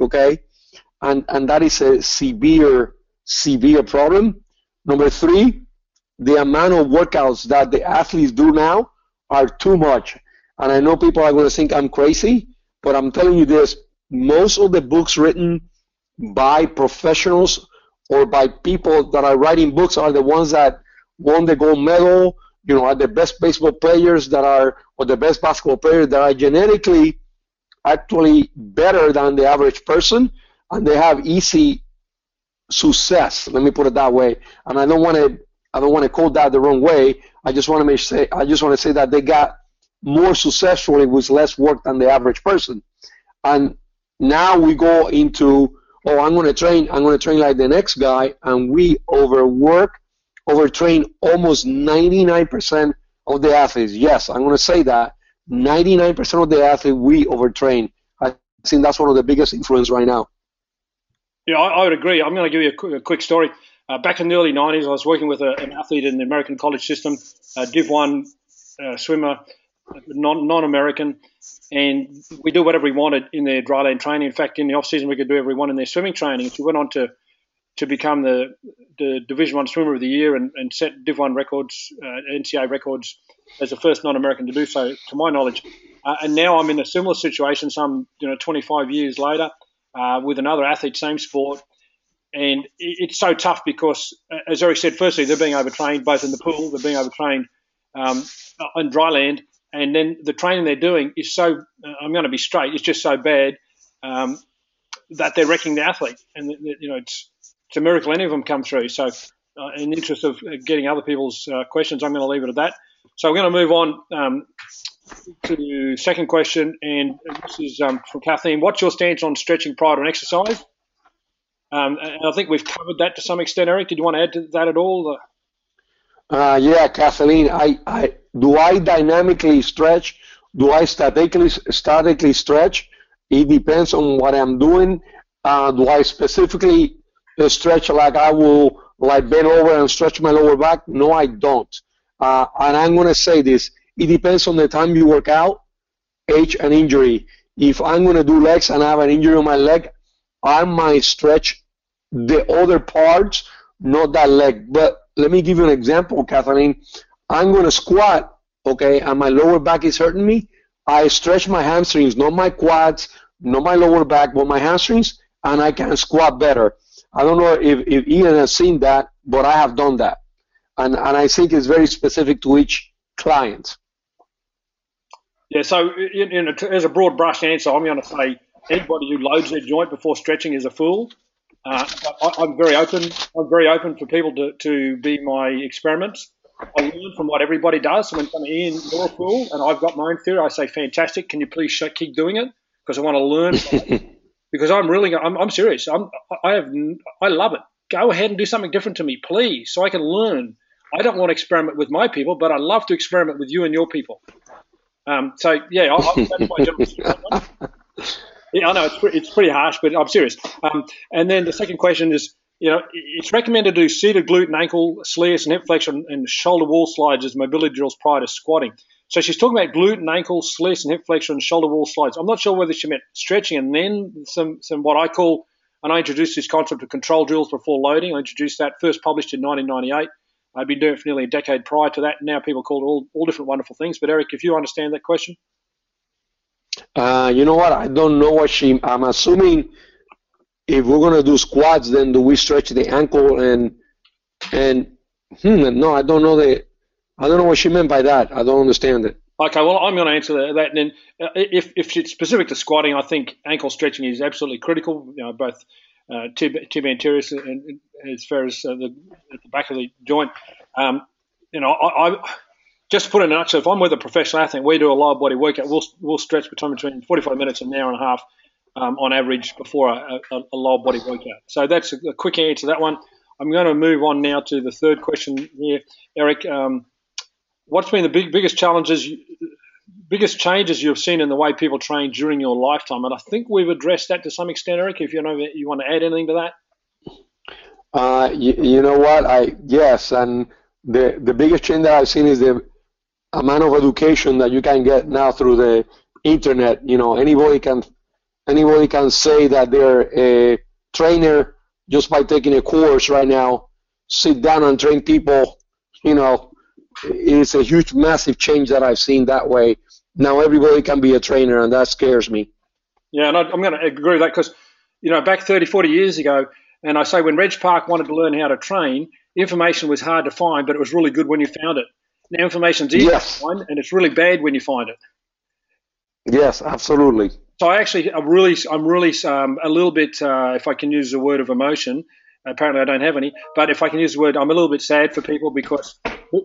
Okay, and and that is a severe severe problem. Number three, the amount of workouts that the athletes do now are too much. And I know people are going to think I'm crazy, but I'm telling you this: most of the books written by professionals or by people that are writing books are the ones that won the gold medal, you know, are the best baseball players that are, or the best basketball players that are genetically actually better than the average person, and they have easy success. Let me put it that way. And I don't want to, I don't want to quote that the wrong way. I just want to make say, I just want to say that they got more successfully with less work than the average person. And now we go into, oh, I'm going to train, I'm going to train like the next guy, and we overwork overtrain almost 99% of the athletes. Yes, I'm going to say that. 99% of the athletes we overtrain. I think that's one of the biggest influence right now. Yeah, I, I would agree. I'm going to give you a quick, a quick story. Uh, back in the early 90s, I was working with a, an athlete in the American college system, a Div 1 uh, swimmer, non, non-American, and we do whatever we wanted in their dryland training. In fact, in the off season, we could do whatever we wanted in their swimming training. She went on to to become the, the Division One Swimmer of the Year and, and set Div One records, uh, NCAA records, as the first non-American to do so, to my knowledge. Uh, and now I'm in a similar situation, some you know 25 years later, uh, with another athlete, same sport, and it, it's so tough because, uh, as Eric said, firstly they're being overtrained both in the pool, they're being overtrained um, in dry land, and then the training they're doing is so. Uh, I'm going to be straight. It's just so bad. Um, that they're wrecking the athlete, and you know it's it's a miracle any of them come through. So, uh, in the interest of getting other people's uh, questions, I'm going to leave it at that. So, we're going to move on um, to the second question, and this is um, from Kathleen. What's your stance on stretching prior to an exercise? Um, and I think we've covered that to some extent. Eric, did you want to add to that at all? Uh, yeah, Kathleen. I, I do I dynamically stretch? Do I statically statically stretch? It depends on what I'm doing. Uh, do I specifically stretch like I will like bend over and stretch my lower back. No, I don't. Uh, and I'm going to say this. It depends on the time you work out, age, and injury. If I'm going to do legs and I have an injury on my leg, I might stretch the other parts, not that leg. But let me give you an example, Kathleen. I'm going to squat, okay, and my lower back is hurting me. I stretch my hamstrings, not my quads, not my lower back, but my hamstrings, and I can squat better. I don't know if, if Ian has seen that, but I have done that. And, and I think it's very specific to each client. Yeah, so in, in a, as a broad brush answer, I'm going to say anybody who loads their joint before stretching is a fool. Uh, I, am very open. I'm very open for people to, to be my experiments. I learn from what everybody does. So when someone Ian, you're a fool, and I've got my own theory, I say, fantastic. Can you please keep doing it? Because I want to learn. <laughs> because I'm really I'm, I'm serious. I'm I have I love it. Go ahead and do something different to me, please, so I can learn. I don't want to experiment with my people, but I love to experiment with you and your people. Um, so yeah, I, I, that's my general <laughs> Yeah, I know it's it's pretty harsh, but I'm serious. Um, and then the second question is, you know, it's recommended to do seated glute and ankle, SLIAS and hip flexion and shoulder wall slides as mobility drills prior to squatting. So she's talking about glute and ankle, SLIAS and hip flexor and shoulder wall slides. I'm not sure whether she meant stretching and then some, some what I call, and I introduced this concept of control drills before loading. I introduced that first published in 1998. I'd been doing it for nearly a decade prior to that. Now people call it all, all different wonderful things. But Eric, if you understand that question. Uh, you know what? I don't know what she. I'm assuming if we're gonna do squats, then do we stretch the ankle and and hmm, no, I don't know the. I don't know what she meant by that. I don't understand it. Okay, well, I'm going to answer that. And then, uh, if, if it's specific to squatting, I think ankle stretching is absolutely critical. You know, both uh, tib, anterior and, and as far as uh, the, at the back of the joint. Um, you know, I, I just put in a nutshell. If I'm with a professional athlete, we do a lower body workout. We'll we'll stretch between between 45 minutes and an hour and a half um, on average before a, a, a, lower body workout. So that's a, a, quick answer to that one. I'm going to move on now to the third question here, Eric. Um, what's been the big, biggest challenges, biggest changes you've seen in the way people train during your lifetime? And I think we've addressed that to some extent, Eric. If you know you want to add anything to that. Uh, you, you know what? I yes, and the the biggest change that I've seen is the amount of education that you can get now through the internet. You know, anybody can anybody can say that they're a trainer just by taking a course right now. Sit down and train people. You know, it's a huge, massive change that I've seen that way. Now everybody can be a trainer, and that scares me. Yeah, and I'm going to agree with that because, you know, back 30, 40 years ago, and I say when Reg Park wanted to learn how to train, information was hard to find, but it was really good when you found it. Now information's easy yes. to find, and it's really bad when you find it. Yes, absolutely. So I actually, I'm really, I'm really um, a little bit, uh, if I can use the word of emotion. Apparently, I don't have any, but if I can use the word, I'm a little bit sad for people because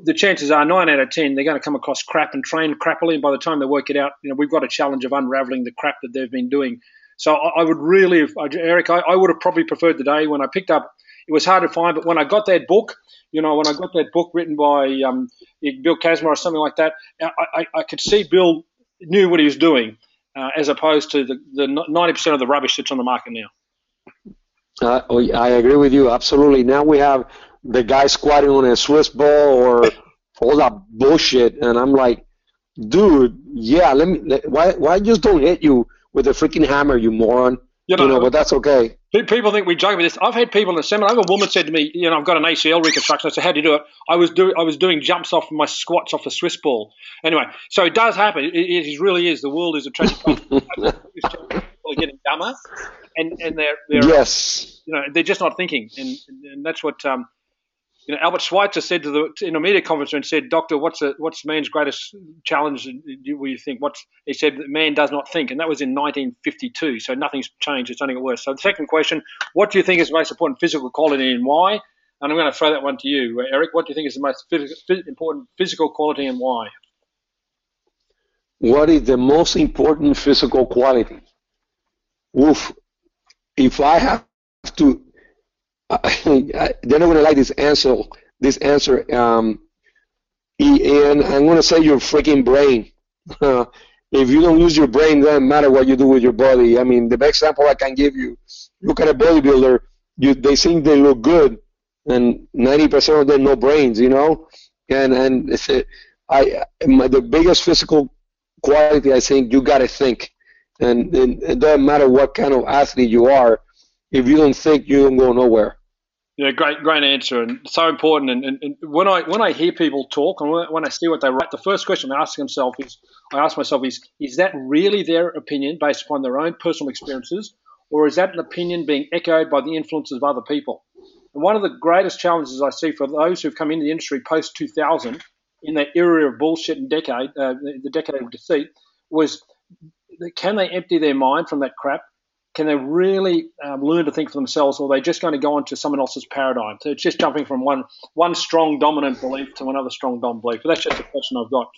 the chances are nine out of ten they're going to come across crap and train crappily, and by the time they work it out, you know, we've got a challenge of unraveling the crap that they've been doing. So I, I would really, Eric, I, I would have probably preferred the day when I picked up. It was hard to find, but when I got that book, you know, when I got that book written by um, Bill Kazmaier or something like that, I, I, I could see Bill knew what he was doing, uh, as opposed to the, the 90% of the rubbish that's on the market now. Uh, oh, I agree with you absolutely. Now we have the guy squatting on a Swiss ball or all that bullshit, and I'm like, dude, yeah, let me. Let, why why just don't hit you with a freaking hammer, you moron? You know, you know, but that's okay. People think we joke with this. I've had people in the seminar. I have a woman said to me, you know, I've got an ACL reconstruction. I said, how do you do it? I was doing I was doing jumps off my squats off a Swiss ball. Anyway, so it does happen. It, it really is. The world is a tragic place. <laughs> people are getting dumber, and and they're, they're yes, you know, they're just not thinking, and and that's what um, you know, Albert Schweitzer said to the in a media conference and said, "Doctor, what's a, what's man's greatest challenge? Do you think what's?" He said, "Man does not think," and that was in 1952. So nothing's changed; it's only got worse. So the second question: What do you think is the most important physical quality and why? And I'm going to throw that one to you, Eric. What do you think is the most phys- important physical quality and why? What is the most important physical quality? Oof. If I have to they're not to like this answer. This answer, um, and I'm to say your freaking brain. <laughs> if you don't use your brain, doesn't matter what you do with your body. I mean, the best example I can give you: look at a bodybuilder. You, they think they look good, and 90% of them no brains. You know, and and <laughs> I my, the biggest physical quality I think you got to think, and, and it doesn't matter what kind of athlete you are. If you don't think, you don't go nowhere. Yeah, great, great answer, and so important. And, and, and, when I when I hear people talk and when I see what they write, the first question I ask myself is, I ask myself is, is that really their opinion based upon their own personal experiences, or is that an opinion being echoed by the influences of other people? And one of the greatest challenges I see for those who've come into the industry post 2000, in that era of bullshit and decade, uh, the decade of deceit, was can they empty their mind from that crap can they really um, learn to think for themselves, or are they just going to go into someone else's paradigm? So it's just jumping from one one strong dominant belief to another strong dominant belief. But that's just a question I've got.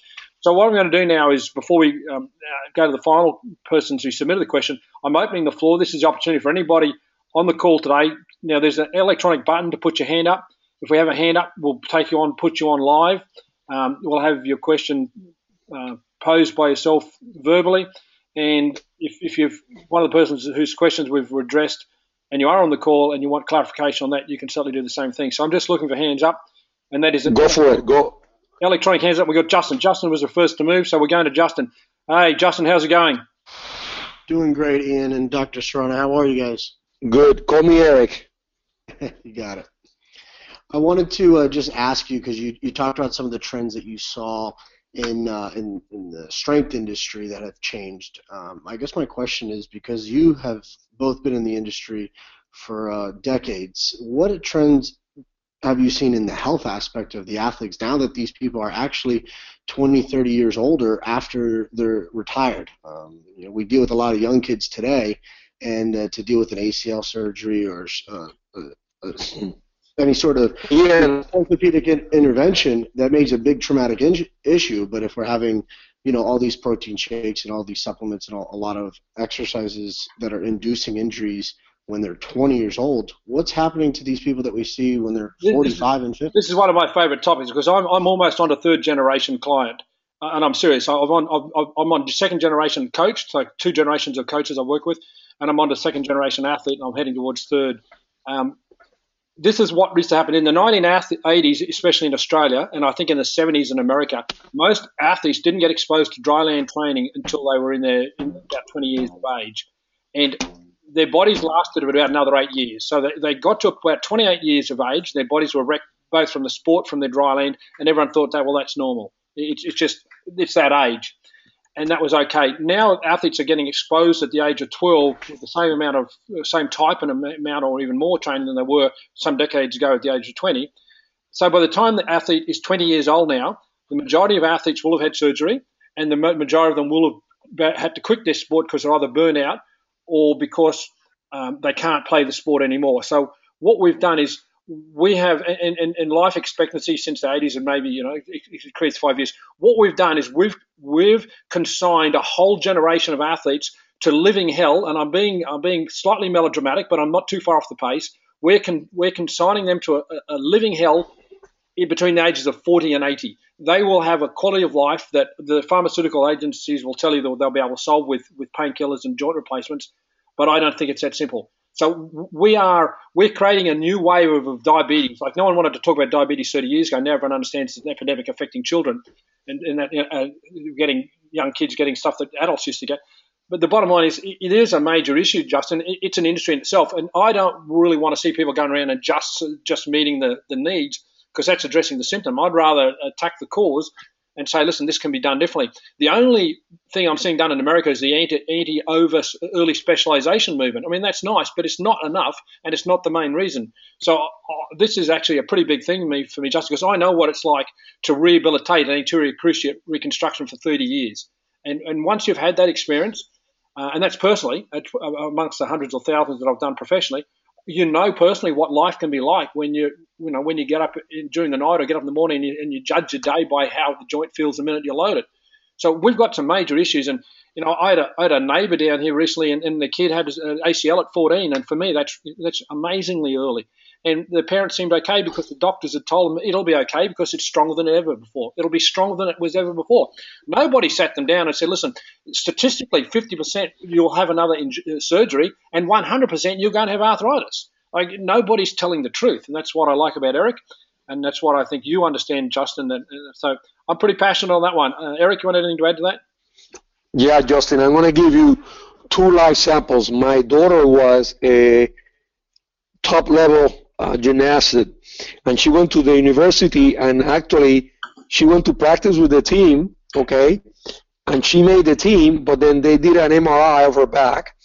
So what I'm going to do now is, before we um, uh, go to the final persons who submitted the question, I'm opening the floor. This is the opportunity for anybody on the call today. Now there's an electronic button to put your hand up. If we have a hand up, we'll take you on, put you on live. Um, we'll have your question uh, posed by yourself verbally. And if, if you've one of the persons whose questions we've addressed and you are on the call and you want clarification on that, you can certainly do the same thing. So I'm just looking for hands up, and that is it. go for it. Go electronic hands up. We got Justin. Justin was the first to move, so we're going to Justin. Hey, Justin, how's it going? Doing great, Ian and Dr. Serrano. How are you guys? Good. Call me Eric. <laughs> you got it. I wanted to uh, just ask you because you, you talked about some of the trends that you saw in, uh, in in the strength industry that have changed. Um, I guess my question is because you have both been in the industry for uh, decades. What trends have you seen in the health aspect of the athletes now that these people are actually 20, 30 years older after they're retired? Um, you know, we deal with a lot of young kids today, and uh, to deal with an ACL surgery or uh, uh, uh any sort of yeah. orthopedic in- intervention, that makes a big traumatic in- issue. But if we're having, you know, all these protein shakes and all these supplements and all, a lot of exercises that are inducing injuries when they're 20 years old, what's happening to these people that we see when they're 45 this, and 50? This is one of my favorite topics because I'm, I'm almost on a third generation client. Uh, and I'm serious. I'm on, I'm on second generation coach, so two generations of coaches I work with, and I'm on to second generation athlete, and I'm heading towards third. Um, this is what used to happen in the 1980s, especially in Australia, and I think in the 70s in America. Most athletes didn't get exposed to dryland training until they were in their in about 20 years of age, and their bodies lasted about another eight years. So they, they got to about 28 years of age. Their bodies were wrecked both from the sport, from their dryland, and everyone thought that well, that's normal. It's, it's just it's that age and that was okay. Now athletes are getting exposed at the age of 12 with the same amount of same type and amount or even more training than they were some decades ago at the age of 20. So by the time the athlete is 20 years old now, the majority of athletes will have had surgery, and the majority of them will have had to quit their sport because they're either burnout or because um, they can't play the sport anymore. So what we've done is we have in, life expectancy since the 80s and maybe you know it, creates five years. What we've done is we've we've consigned a whole generation of athletes to living hell. And i'm being i'm being slightly melodramatic but i'm not too far off the pace. We're con, we're consigning them to a, a living hell between the ages of 40 and 80 they will have a quality of life that the pharmaceutical agencies will tell you that they'll be able to solve with with painkillers and joint replacements. But i don't think it's that simple so we are we're creating a new wave of, of, diabetes. Like no one wanted to talk about diabetes 30 years ago. Now everyone understands it's an epidemic affecting children, and, and that uh, getting young kids getting stuff that adults used to get. But the bottom line is, it is a major issue, Justin. It's an industry in itself, and I don't really want to see people going around and just just meeting the, the needs because that's addressing the symptom. I'd rather attack the cause and say, listen, this can be done differently. The only thing I'm seeing done in America is the anti, anti over early specialization movement. I mean, that's nice, but it's not enough, and it's not the main reason. So uh, this is actually a pretty big thing for me, for me, just because I know what it's like to rehabilitate an anterior cruciate reconstruction for 30 years. And, and once you've had that experience, uh, and that's personally uh, amongst the hundreds of thousands that I've done professionally, you know personally what life can be like when you you know when you get up during the night or get up in the morning and you, and you judge your day by how the joint feels the minute you load it. So we've got some major issues, and you know I had a, I had a neighbour down here recently, and, and the kid had an uh, ACL at 14, and for me that's that's amazingly early. And the parents seemed okay because the doctors had told them it'll be okay because it's stronger than ever before. It'll be stronger than it was ever before. Nobody sat them down and said, listen, statistically, 50% you'll have another in- surgery, and 100% you're going to have arthritis. Like nobody's telling the truth, and that's what I like about Eric, and that's what I think you understand, Justin. That, so I'm pretty passionate on that one. Uh, Eric, you want anything to add to that? Yeah, Justin, I'm going to give you two live samples. My daughter was a top level uh, gymnast, and she went to the university and actually she went to practice with the team, okay, and she made the team, but then they did an MRI of her back,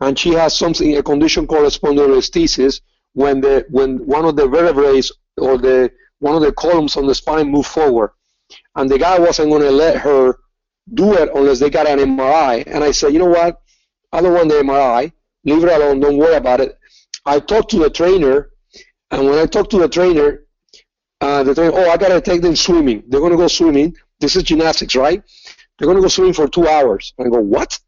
and she has something, a condition called spondylolisthesis, when the when one of the vertebrae or the one of the columns on the spine move forward, and the guy wasn't going to let her do it unless they got an MRI, and I said, you know what, I don't want the MRI, leave it alone, don't worry about it. I talked to the trainer and when I talk to the trainer, uh, the trainer, oh, I gotta take them swimming. They're gonna go swimming. This is gymnastics, right? They're gonna go swimming for two hours. I go, what?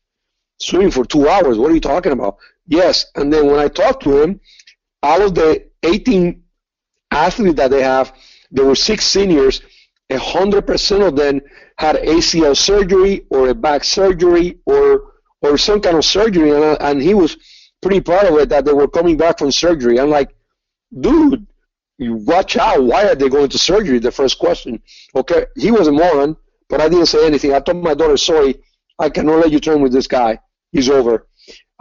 Swimming for two hours? What are you talking about? Yes. And then when I talk to him, out of the 18 athletes that they have, there were six seniors. 100% of them had ACL surgery or a back surgery or or some kind of surgery, and, and he was pretty proud of it that they were coming back from surgery. I'm like, dude, you watch out. Why are they going to surgery? The first question. Okay, he was a moron, but I didn't say anything. I told my daughter, sorry, I cannot let you train with this guy. He's over.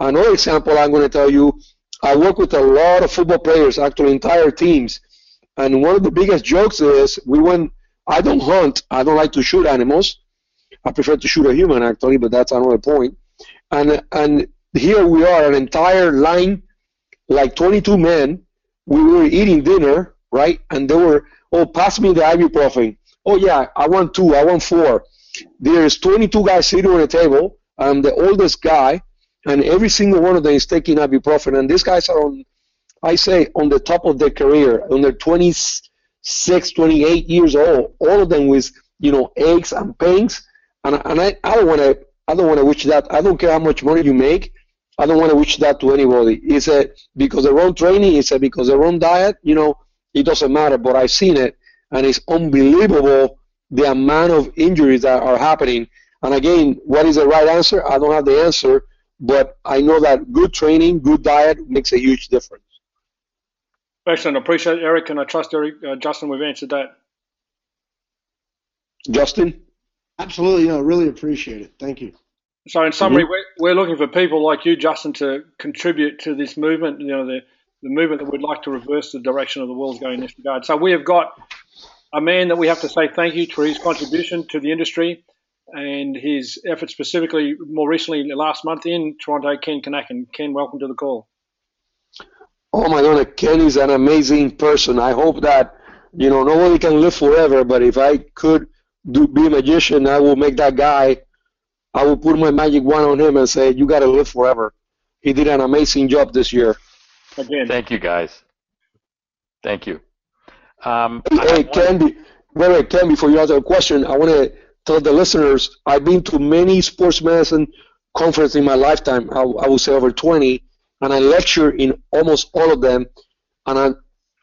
Another example I'm going to tell you, I work with a lot of football players, actually entire teams, And one of the biggest jokes is we went. I don't hunt. I don't like to shoot animals. I prefer to shoot a human actually, but that's another point. And and here we are, an entire line, like 22 men. We were eating dinner, right? And they were, oh, pass me the ibuprofen. Oh yeah, I want two. I want four. There's 22 guys sitting on a table. I'm the oldest guy, and every single one of them is taking ibuprofen. And these guys are on, I say, on the top of their career, on their 26, 28 years old. All of them with, you know, aches and pains. And, and I, I don't want to, I don't want to wish that. I don't care how much money you make. I don't want to wish that to anybody. Is it because the wrong training? Is it because the wrong diet? You know, it doesn't matter. But I've seen it, and it's unbelievable the amount of injuries that are happening. And again, what is the right answer? I don't have the answer, but I know that good training, good diet makes a huge difference. Excellent. I appreciate it, Eric, and I trust Eric, uh, Justin, we've answered that. Justin? Absolutely, no, really appreciate it. Thank you. So, in summary, mm-hmm. we're, we're looking for people like you, Justin, to contribute to this movement. You know, the the movement that we'd like to reverse the direction of the world's going in this regard. So, we have got a man that we have to say thank you for his contribution to the industry and his efforts specifically more recently last month in Toronto, Ken Kinakin. Ken, welcome to the call. Oh my God, Ken is an amazing person. I hope that, you know, nobody can live forever, but if I could do be a magician, I will make that guy, I will put my magic wand on him and say, you got to live forever. He did an amazing job this year. Again. Thank you, guys. Thank you. Um, hey, Ken, wait, wait, Ken, before you answer a question, I want to tell the listeners I've been to many sports medicine conferences in my lifetime. I, I would say over 20, and I lecture in almost all of them. And, I,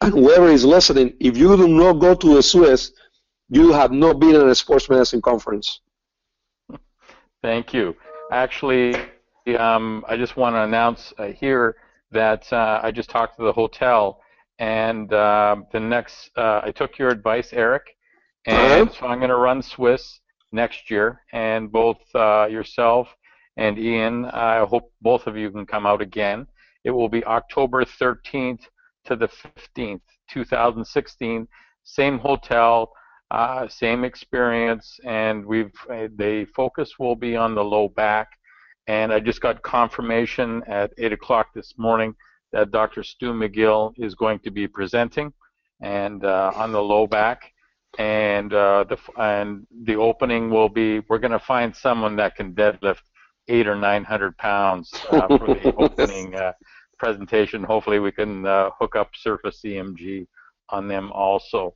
and whoever is listening, if you do not go to the SWIS, you have not been in a sports medicine conference. Thank you. Actually, um, I just want to announce uh, here that uh, I just talked to the hotel and uh, the next, uh, I took your advice, Eric, and so I'm going to run SWIS next year. And both uh, yourself and Ian, I hope both of you can come out again. It will be October 13th to the 15th, 2016. Same hotel, uh, same experience, and we've uh, the focus will be on the low back. And I just got confirmation at 8 o'clock this morning that Dr. Stu McGill is going to be presenting, and uh, on the low back, and uh, the and the opening will be we're going to find someone that can deadlift eight or nine hundred pounds uh, for the <laughs> opening uh, presentation. Hopefully, we can uh, hook up Surface EMG on them also.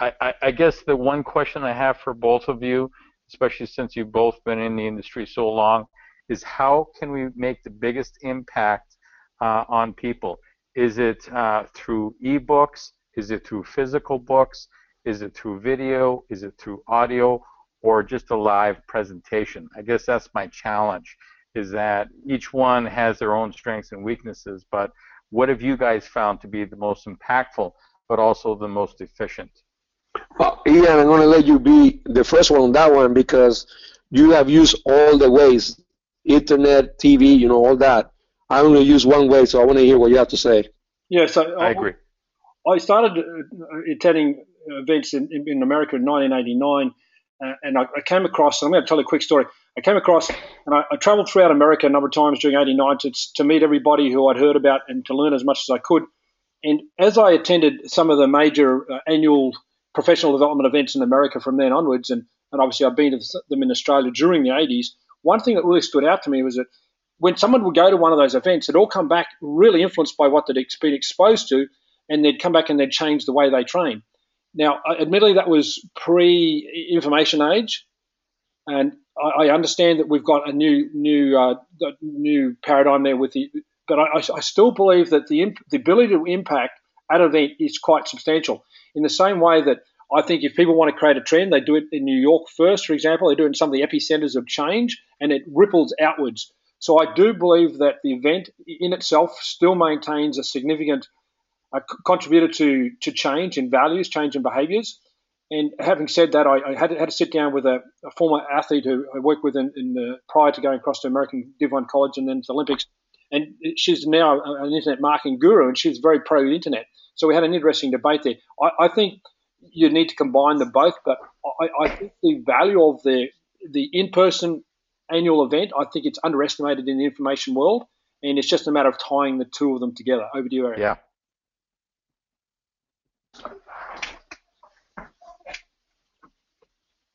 I, I, guess the one question I have for both of you, especially since you've both been in the industry so long, is how can we make the biggest impact uh, on people? Is it uh, through ebooks? Is it through physical books? Is it through video? Is it through audio? Or just a live presentation? I guess that's my challenge, is that each one has their own strengths and weaknesses, but what have you guys found to be the most impactful, but also the most efficient? Well, Ian, I'm going to let you be the first one on that one because you have used all the ways, internet, TV, you know, all that. I only use one way, so I want to hear what you have to say. Yeah, so I, I agree. I started uh, attending events in, in America in 1989, uh, and I, I, came across. I'm going to tell you a quick story. I came across, and I, I traveled throughout America a number of times during '89 to, to meet everybody who I'd heard about and to learn as much as I could. And as I attended some of the major uh, annual professional development events in America from then onwards, and, and obviously I've been to them in Australia during the 80s, one thing that really stood out to me was that when someone would go to one of those events, it'd all come back really influenced by what they'd been exposed to, and they'd come back and they'd change the way they train. Now, admittedly, that was pre-information age, and I, I, understand that we've got a new new uh, new paradigm there with the. But I, I still believe that the the ability to impact at an event is quite substantial. In the same way that I think if people want to create a trend, they do it in New York first, for example. They do it in some of the epicenters of change, and it ripples outwards. So I do believe that the event in itself still maintains a significant contributor to, to change in values, change in behaviours. And having said that, I, I had, had, to sit down with a, a former athlete who I worked with in, in the, prior to going across to American Div 1 College and then to the Olympics. And she's now an internet marketing guru and she's very pro internet. So we had an interesting debate there. I, I think you need to combine them both, but I, I think the value of the the in-person annual event, I think it's underestimated in the information world, and it's just a matter of tying the two of them together. Over to you, Eric. Yeah.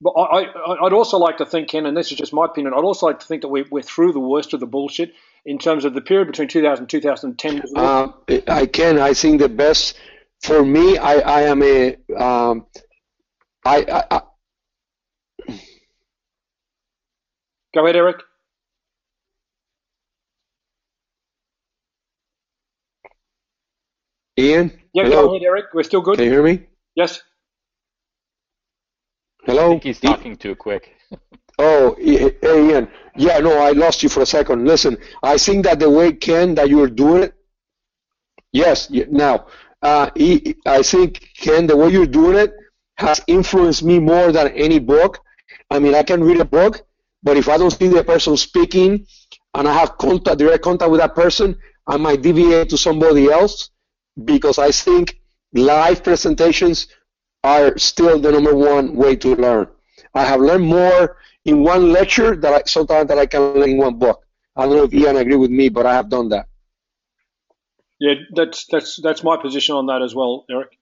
But I, would also like to think, Ken, and this is just my opinion, I'd also like to think that we, are through the worst of the bullshit in terms of the period between 2000 and 2010. Uh, I can. I think the best for me, I, I am a, um, I, I, I Go ahead, Eric. Ian? Yeah, Hello? go ahead, Eric. We're still good. Can you hear me? Yes. Hello? I think he's talking too quick. <laughs> oh, hey, Ian. Yeah, no, I lost you for a second. Listen, I think that the way, Ken, that you're doing it, yes, now, uh, I think, Ken, the way you're doing it has influenced me more than any book. I mean, I can read a book, but if I don't see the person speaking and I have contact, direct contact with that person, I might deviate to somebody else because I think live presentations are still the number one way to learn. I have learned more in one lecture that I, sometimes that I can learn in one book. I don't know if Ian agree with me, but I have done that. Yeah, that's that's that's my position on that as well, Eric.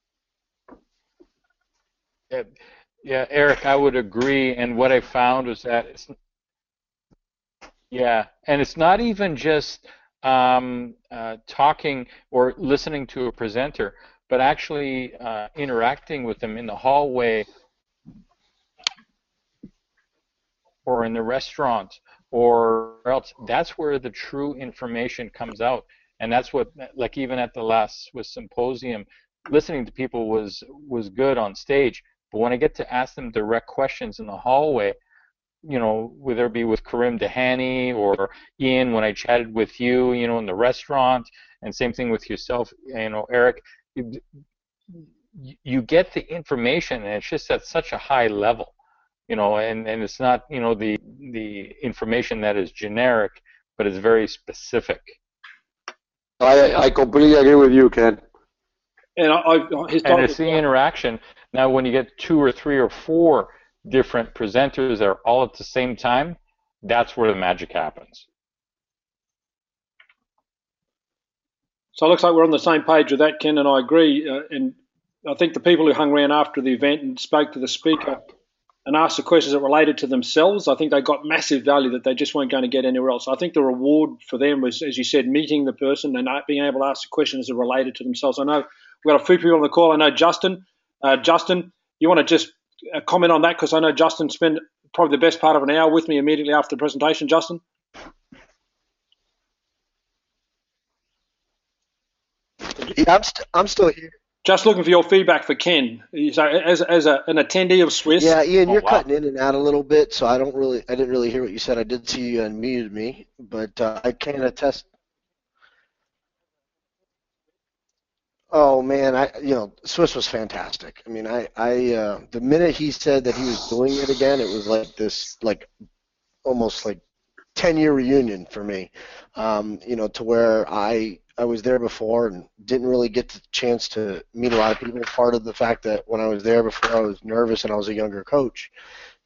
Yeah, yeah, Eric, I would agree. And what I found was that it's yeah, and it's not even just um, uh, talking or listening to a presenter, but actually uh, interacting with them in the hallway or in the restaurant or else. That's where the true information comes out, and that's what, like even at the last SWIS symposium, listening to people was was good on stage. But when I get to ask them direct questions in the hallway, you know, whether it be with Karim Dehani or Ian when I chatted with you, you know, in the restaurant, and same thing with yourself, you know, Eric. You, you get the information, and it's just at such a high level, you know, and, and it's not, you know, the the information that is generic, but it's very specific. I I completely agree with you, Ken. And I, I and it's the interaction. Now, when you get two or three or four different presenters that are all at the same time, that's where the magic happens. So it looks like we're on the same page with that, Ken, and I agree. Uh, and I think the people who hung around after the event and spoke to the speaker and asked the questions that related to themselves, I think they got massive value that they just weren't going to get anywhere else. I think the reward for them was, as you said, meeting the person and being able to ask the questions that related to themselves. I know we've got a few people on the call. I know Justin. Uh, Justin, you want to just comment on that because I know Justin spent probably the best part of an hour with me immediately after the presentation. Justin. Yeah, I'm, st- I'm still here. Just looking for your feedback for Ken. So, as, as a, an attendee of SWIS. Yeah, Ian, you're oh, wow. cutting in and out a little bit, so I don't really, I didn't really hear what you said. I did see you unmuted me, but uh, I can attest Oh man, I you know SWIS was fantastic. I mean, I I uh, the minute he said that he was doing it again, it was like this like almost like ten year reunion for me. Um, you know, to where I I was there before and didn't really get the chance to meet a lot of people. Part of the fact that when I was there before, I was nervous and I was a younger coach.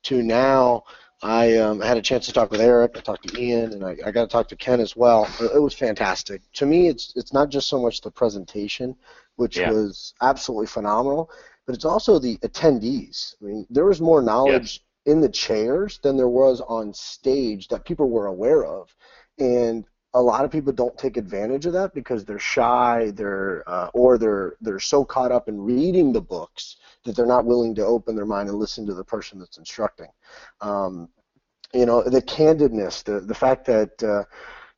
To now, I um, had a chance to talk with Eric. I talked to Ian, and I, I got to talk to Ken as well. It was fantastic. To me, it's it's not just so much the presentation, which yeah. was absolutely phenomenal, but it's also the attendees. I mean, there was more knowledge yes. in the chairs than there was on stage that people were aware of, and a lot of people don't take advantage of that because they're shy, they're uh, or they're they're so caught up in reading the books that they're not willing to open their mind and listen to the person that's instructing. Um, you know, the candidness, the the fact that uh,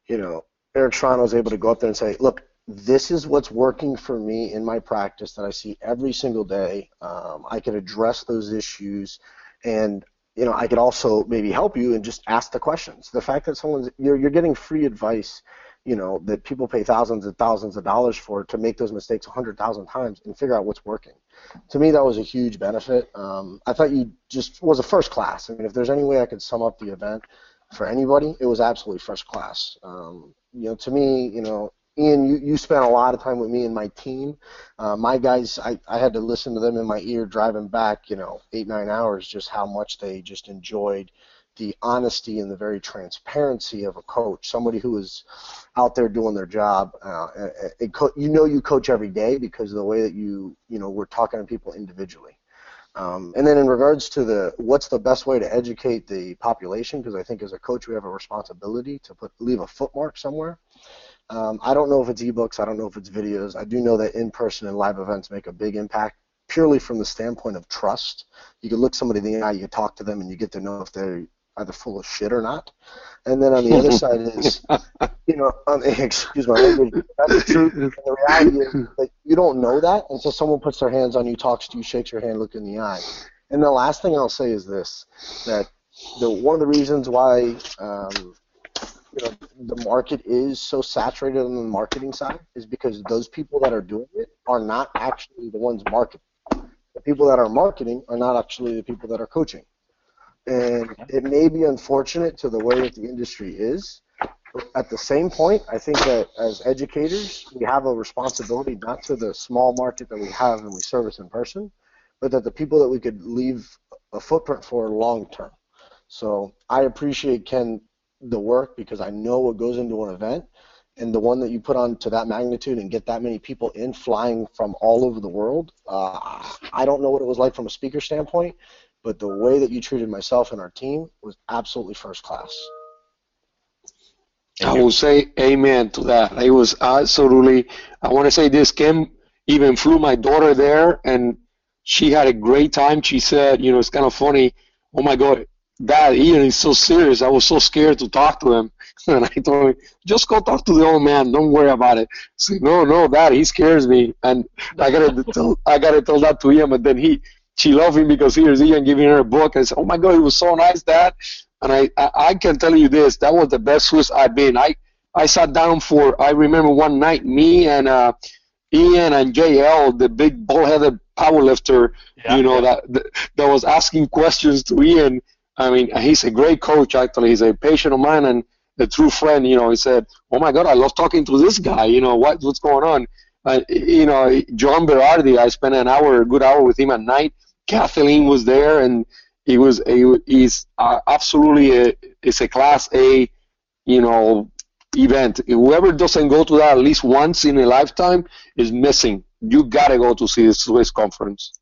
you know Eric Serrano is able to go up there and say, look, this is what's working for me in my practice that I see every single day. Um, I can address those issues, and you know, I could also maybe help you and just ask the questions. The fact that someone's you're you're getting free advice, you know, that people pay thousands and thousands of dollars for to make those mistakes a hundred thousand times and figure out what's working. To me, that was a huge benefit. Um, I thought you just was a first class. I mean, if there's any way I could sum up the event for anybody, it was absolutely first class. Um, you know, to me, you know, Ian, you, you spent a lot of time with me and my team. Uh, my guys, I, I had to listen to them in my ear driving back, you know, eight, nine hours, just how much they just enjoyed the honesty and the very transparency of a coach, somebody who is out there doing their job. Uh, it, it, you know you coach every day because of the way that you, you know, we're talking to people individually. Um, and then in regards to the what's the best way to educate the population, because I think as a coach we have a responsibility to put leave a footmark somewhere. Um, I don't know if it's ebooks, I don't know if it's videos. I do know that in-person and live events make a big impact purely from the standpoint of trust. You can look somebody in the eye, you can talk to them, and you get to know if they're either full of shit or not. And then on the other <laughs> side is, you know, <laughs> um, <laughs> excuse my language, that's the truth. And the reality is that you don't know that until someone puts their hands on you, talks to you, shakes your hand, look in the eye. And the last thing I'll say is this: that the one of the reasons why um, you know the market is so saturated on the marketing side is because those people that are doing it are not actually the ones marketing. The people that are marketing are not actually the people that are coaching. And it may be unfortunate to the way that the industry is. But at the same point, I think that as educators, we have a responsibility not to the small market that we have and we service in person, but that the people that we could leave a footprint for long term. So I appreciate Ken the work because I know what goes into an event and the one that you put on to that magnitude and get that many people in flying from all over the world. Uh, I don't know what it was like from a speaker standpoint, but the way that you treated myself and our team was absolutely first class. I will say amen to that. It was absolutely, I want to say this, Kim even flew my daughter there and she had a great time. She said, you know, it's kind of funny. Oh my God, Dad, Ian is so serious. I was so scared to talk to him. <laughs> And I told him, just go talk to the old man. Don't worry about it. Said, no, no, Dad, he scares me. And I gotta <laughs> tell, I gotta tell that to him. And then he, she loved him because here's Ian giving her a book. I said, oh my God, it was so nice, Dad. And I, I, I can tell you this, that was the best SWIS I've been. I, I sat down for, I remember one night, me and uh, Ian and JL, the big bull-headed powerlifter, yeah, you know, yeah. that, that was asking questions to Ian. I mean, he's a great coach, actually. He's a patient of mine and a true friend. You know, he said, oh my God, I love talking to this guy. You know, what, what's going on? Uh, you know, John Berardi, I spent an hour, a good hour with him at night Kathleen was there, and he was a, he's uh, absolutely a, it's a class A, you know, event. Whoever doesn't go to that at least once in a lifetime is missing. You gotta go to see the SWIS conference.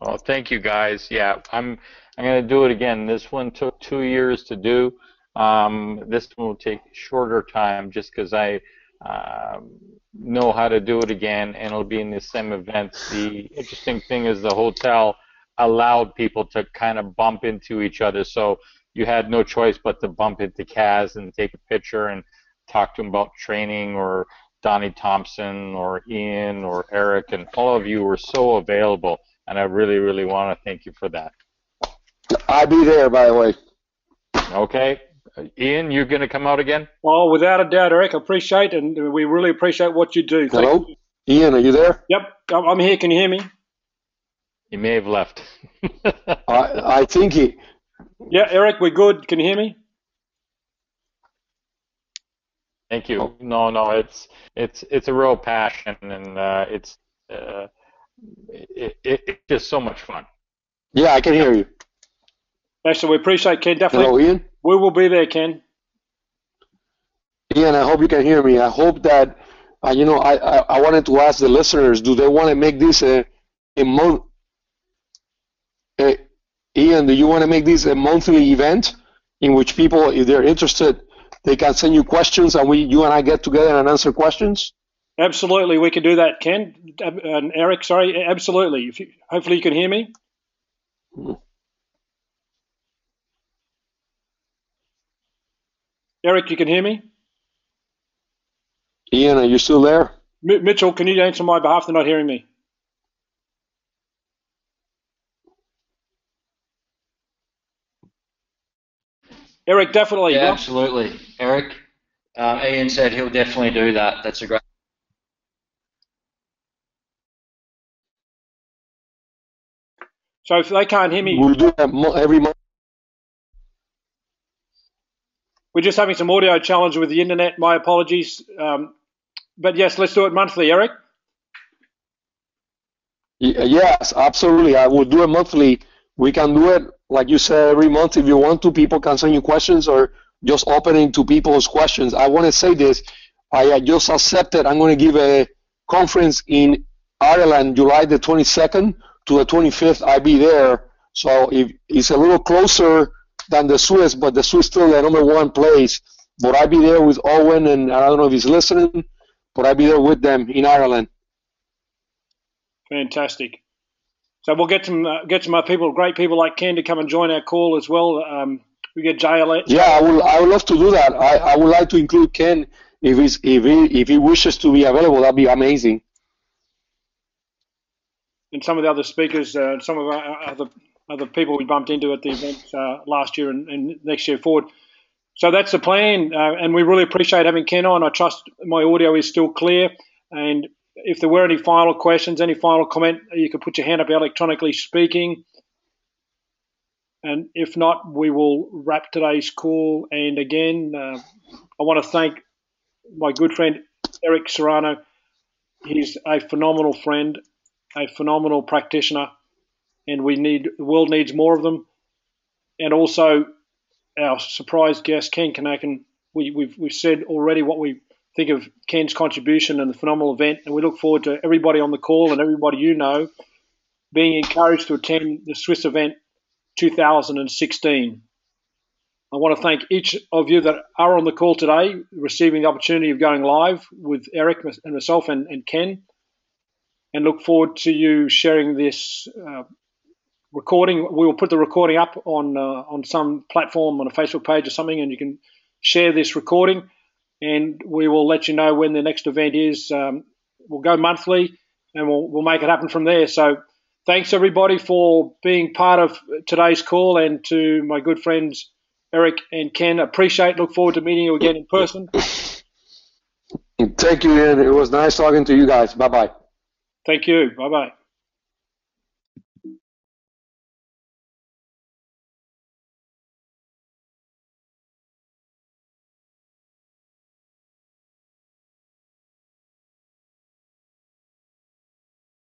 Well, thank you guys. Yeah, I'm I'm gonna do it again. This one took two years to do. Um, this one will take shorter time just because I um, know how to do it again, and it'll be in the same event. The interesting thing is the hotel allowed people to kind of bump into each other. So you had no choice but to bump into Kaz and take a picture and talk to him about training or Donnie Thompson or Ian or Eric and all of you were so available and I really, really want to thank you for that. I'll be there, by the way. Okay. Ian, you're going to come out again? Well, without a doubt, Eric. I appreciate and we really appreciate what you do. Hello? Ian, are you there? Yep, I'm here. Can you hear me? He may have left. <laughs> I, I think he. Yeah, Eric, we're good. Can you hear me? Thank you. Oh. No, no, it's it's it's a real passion, and uh, it's uh, it, it, it's just so much fun. Yeah, I can hear you. Actually, we appreciate Ken. Definitely. Hello, Ian. We will be there, Ken. Ian, I hope you can hear me. I hope that uh, you know. I, I, I wanted to ask the listeners: Do they want to make this a a month uh, Ian, do you want to make this a monthly event in which people, if they're interested, they can send you questions and we, you and I get together and answer questions? Absolutely, we can do that, Ken and Eric. Sorry, absolutely. You, hopefully, you can hear me. Eric, you can hear me. Ian, are you still there? M- Mitchell, can you answer my behalf? They're not hearing me. Eric, definitely. Yeah, absolutely. Eric, uh, Ian said he'll definitely do that. That's a great. So if they can't hear me, we'll do that every month. We're just having some audio challenge with the internet. My apologies. Um, but yes, let's do it monthly, Eric. Yes, absolutely. I will do it monthly. We can do it, like you said, every month if you want to. People can send you questions or just opening to people's questions. I want to say this. I just accepted. I'm going to give a conference in Ireland, July the 22nd to the 25th. I'll be there. So if it's a little closer than the SWIS, but the SWIS still the number one place. But I'll be there with Owen, and I don't know if he's listening, but I'll be there with them in Ireland. Fantastic. So we'll get some uh, get some people, great people like Ken, to come and join our call as well. Um, we get JLS. Yeah, I would I would love to do that. I, I would like to include Ken if he's if he if he wishes to be available. That'd be amazing. And some of the other speakers, uh, some of our other other people we bumped into at the event uh, last year and, and, next year forward. So that's the plan, uh, and we really appreciate having Ken on. I trust my audio is still clear, and if there were any final questions, any final comment, you could put your hand up electronically speaking. And if not, we will wrap today's call. And again, uh, I want to thank my good friend Eric Serrano. He's a phenomenal friend, a phenomenal practitioner, and we need the world needs more of them. And also, our surprise guest Ken Kinakin. We, we've we've said already what we think of Ken's contribution and the phenomenal event, and we look forward to everybody on the call and everybody you know being encouraged to attend the SWIS event 2016. I want to thank each of you that are on the call today, receiving the opportunity of going live with Eric and myself and, and Ken, and look forward to you sharing this uh, recording. We will put the recording up on uh, on some platform, on a Facebook page or something, and you can share this recording and we will let you know when the next event is. Um, we'll go monthly, and we'll we'll make it happen from there. So, thanks everybody for being part of today's call, and to my good friends Eric and Ken. Appreciate. Look forward to meeting you again in person. Thank you, Ian. It was nice talking to you guys. Bye bye. Thank you. Bye bye.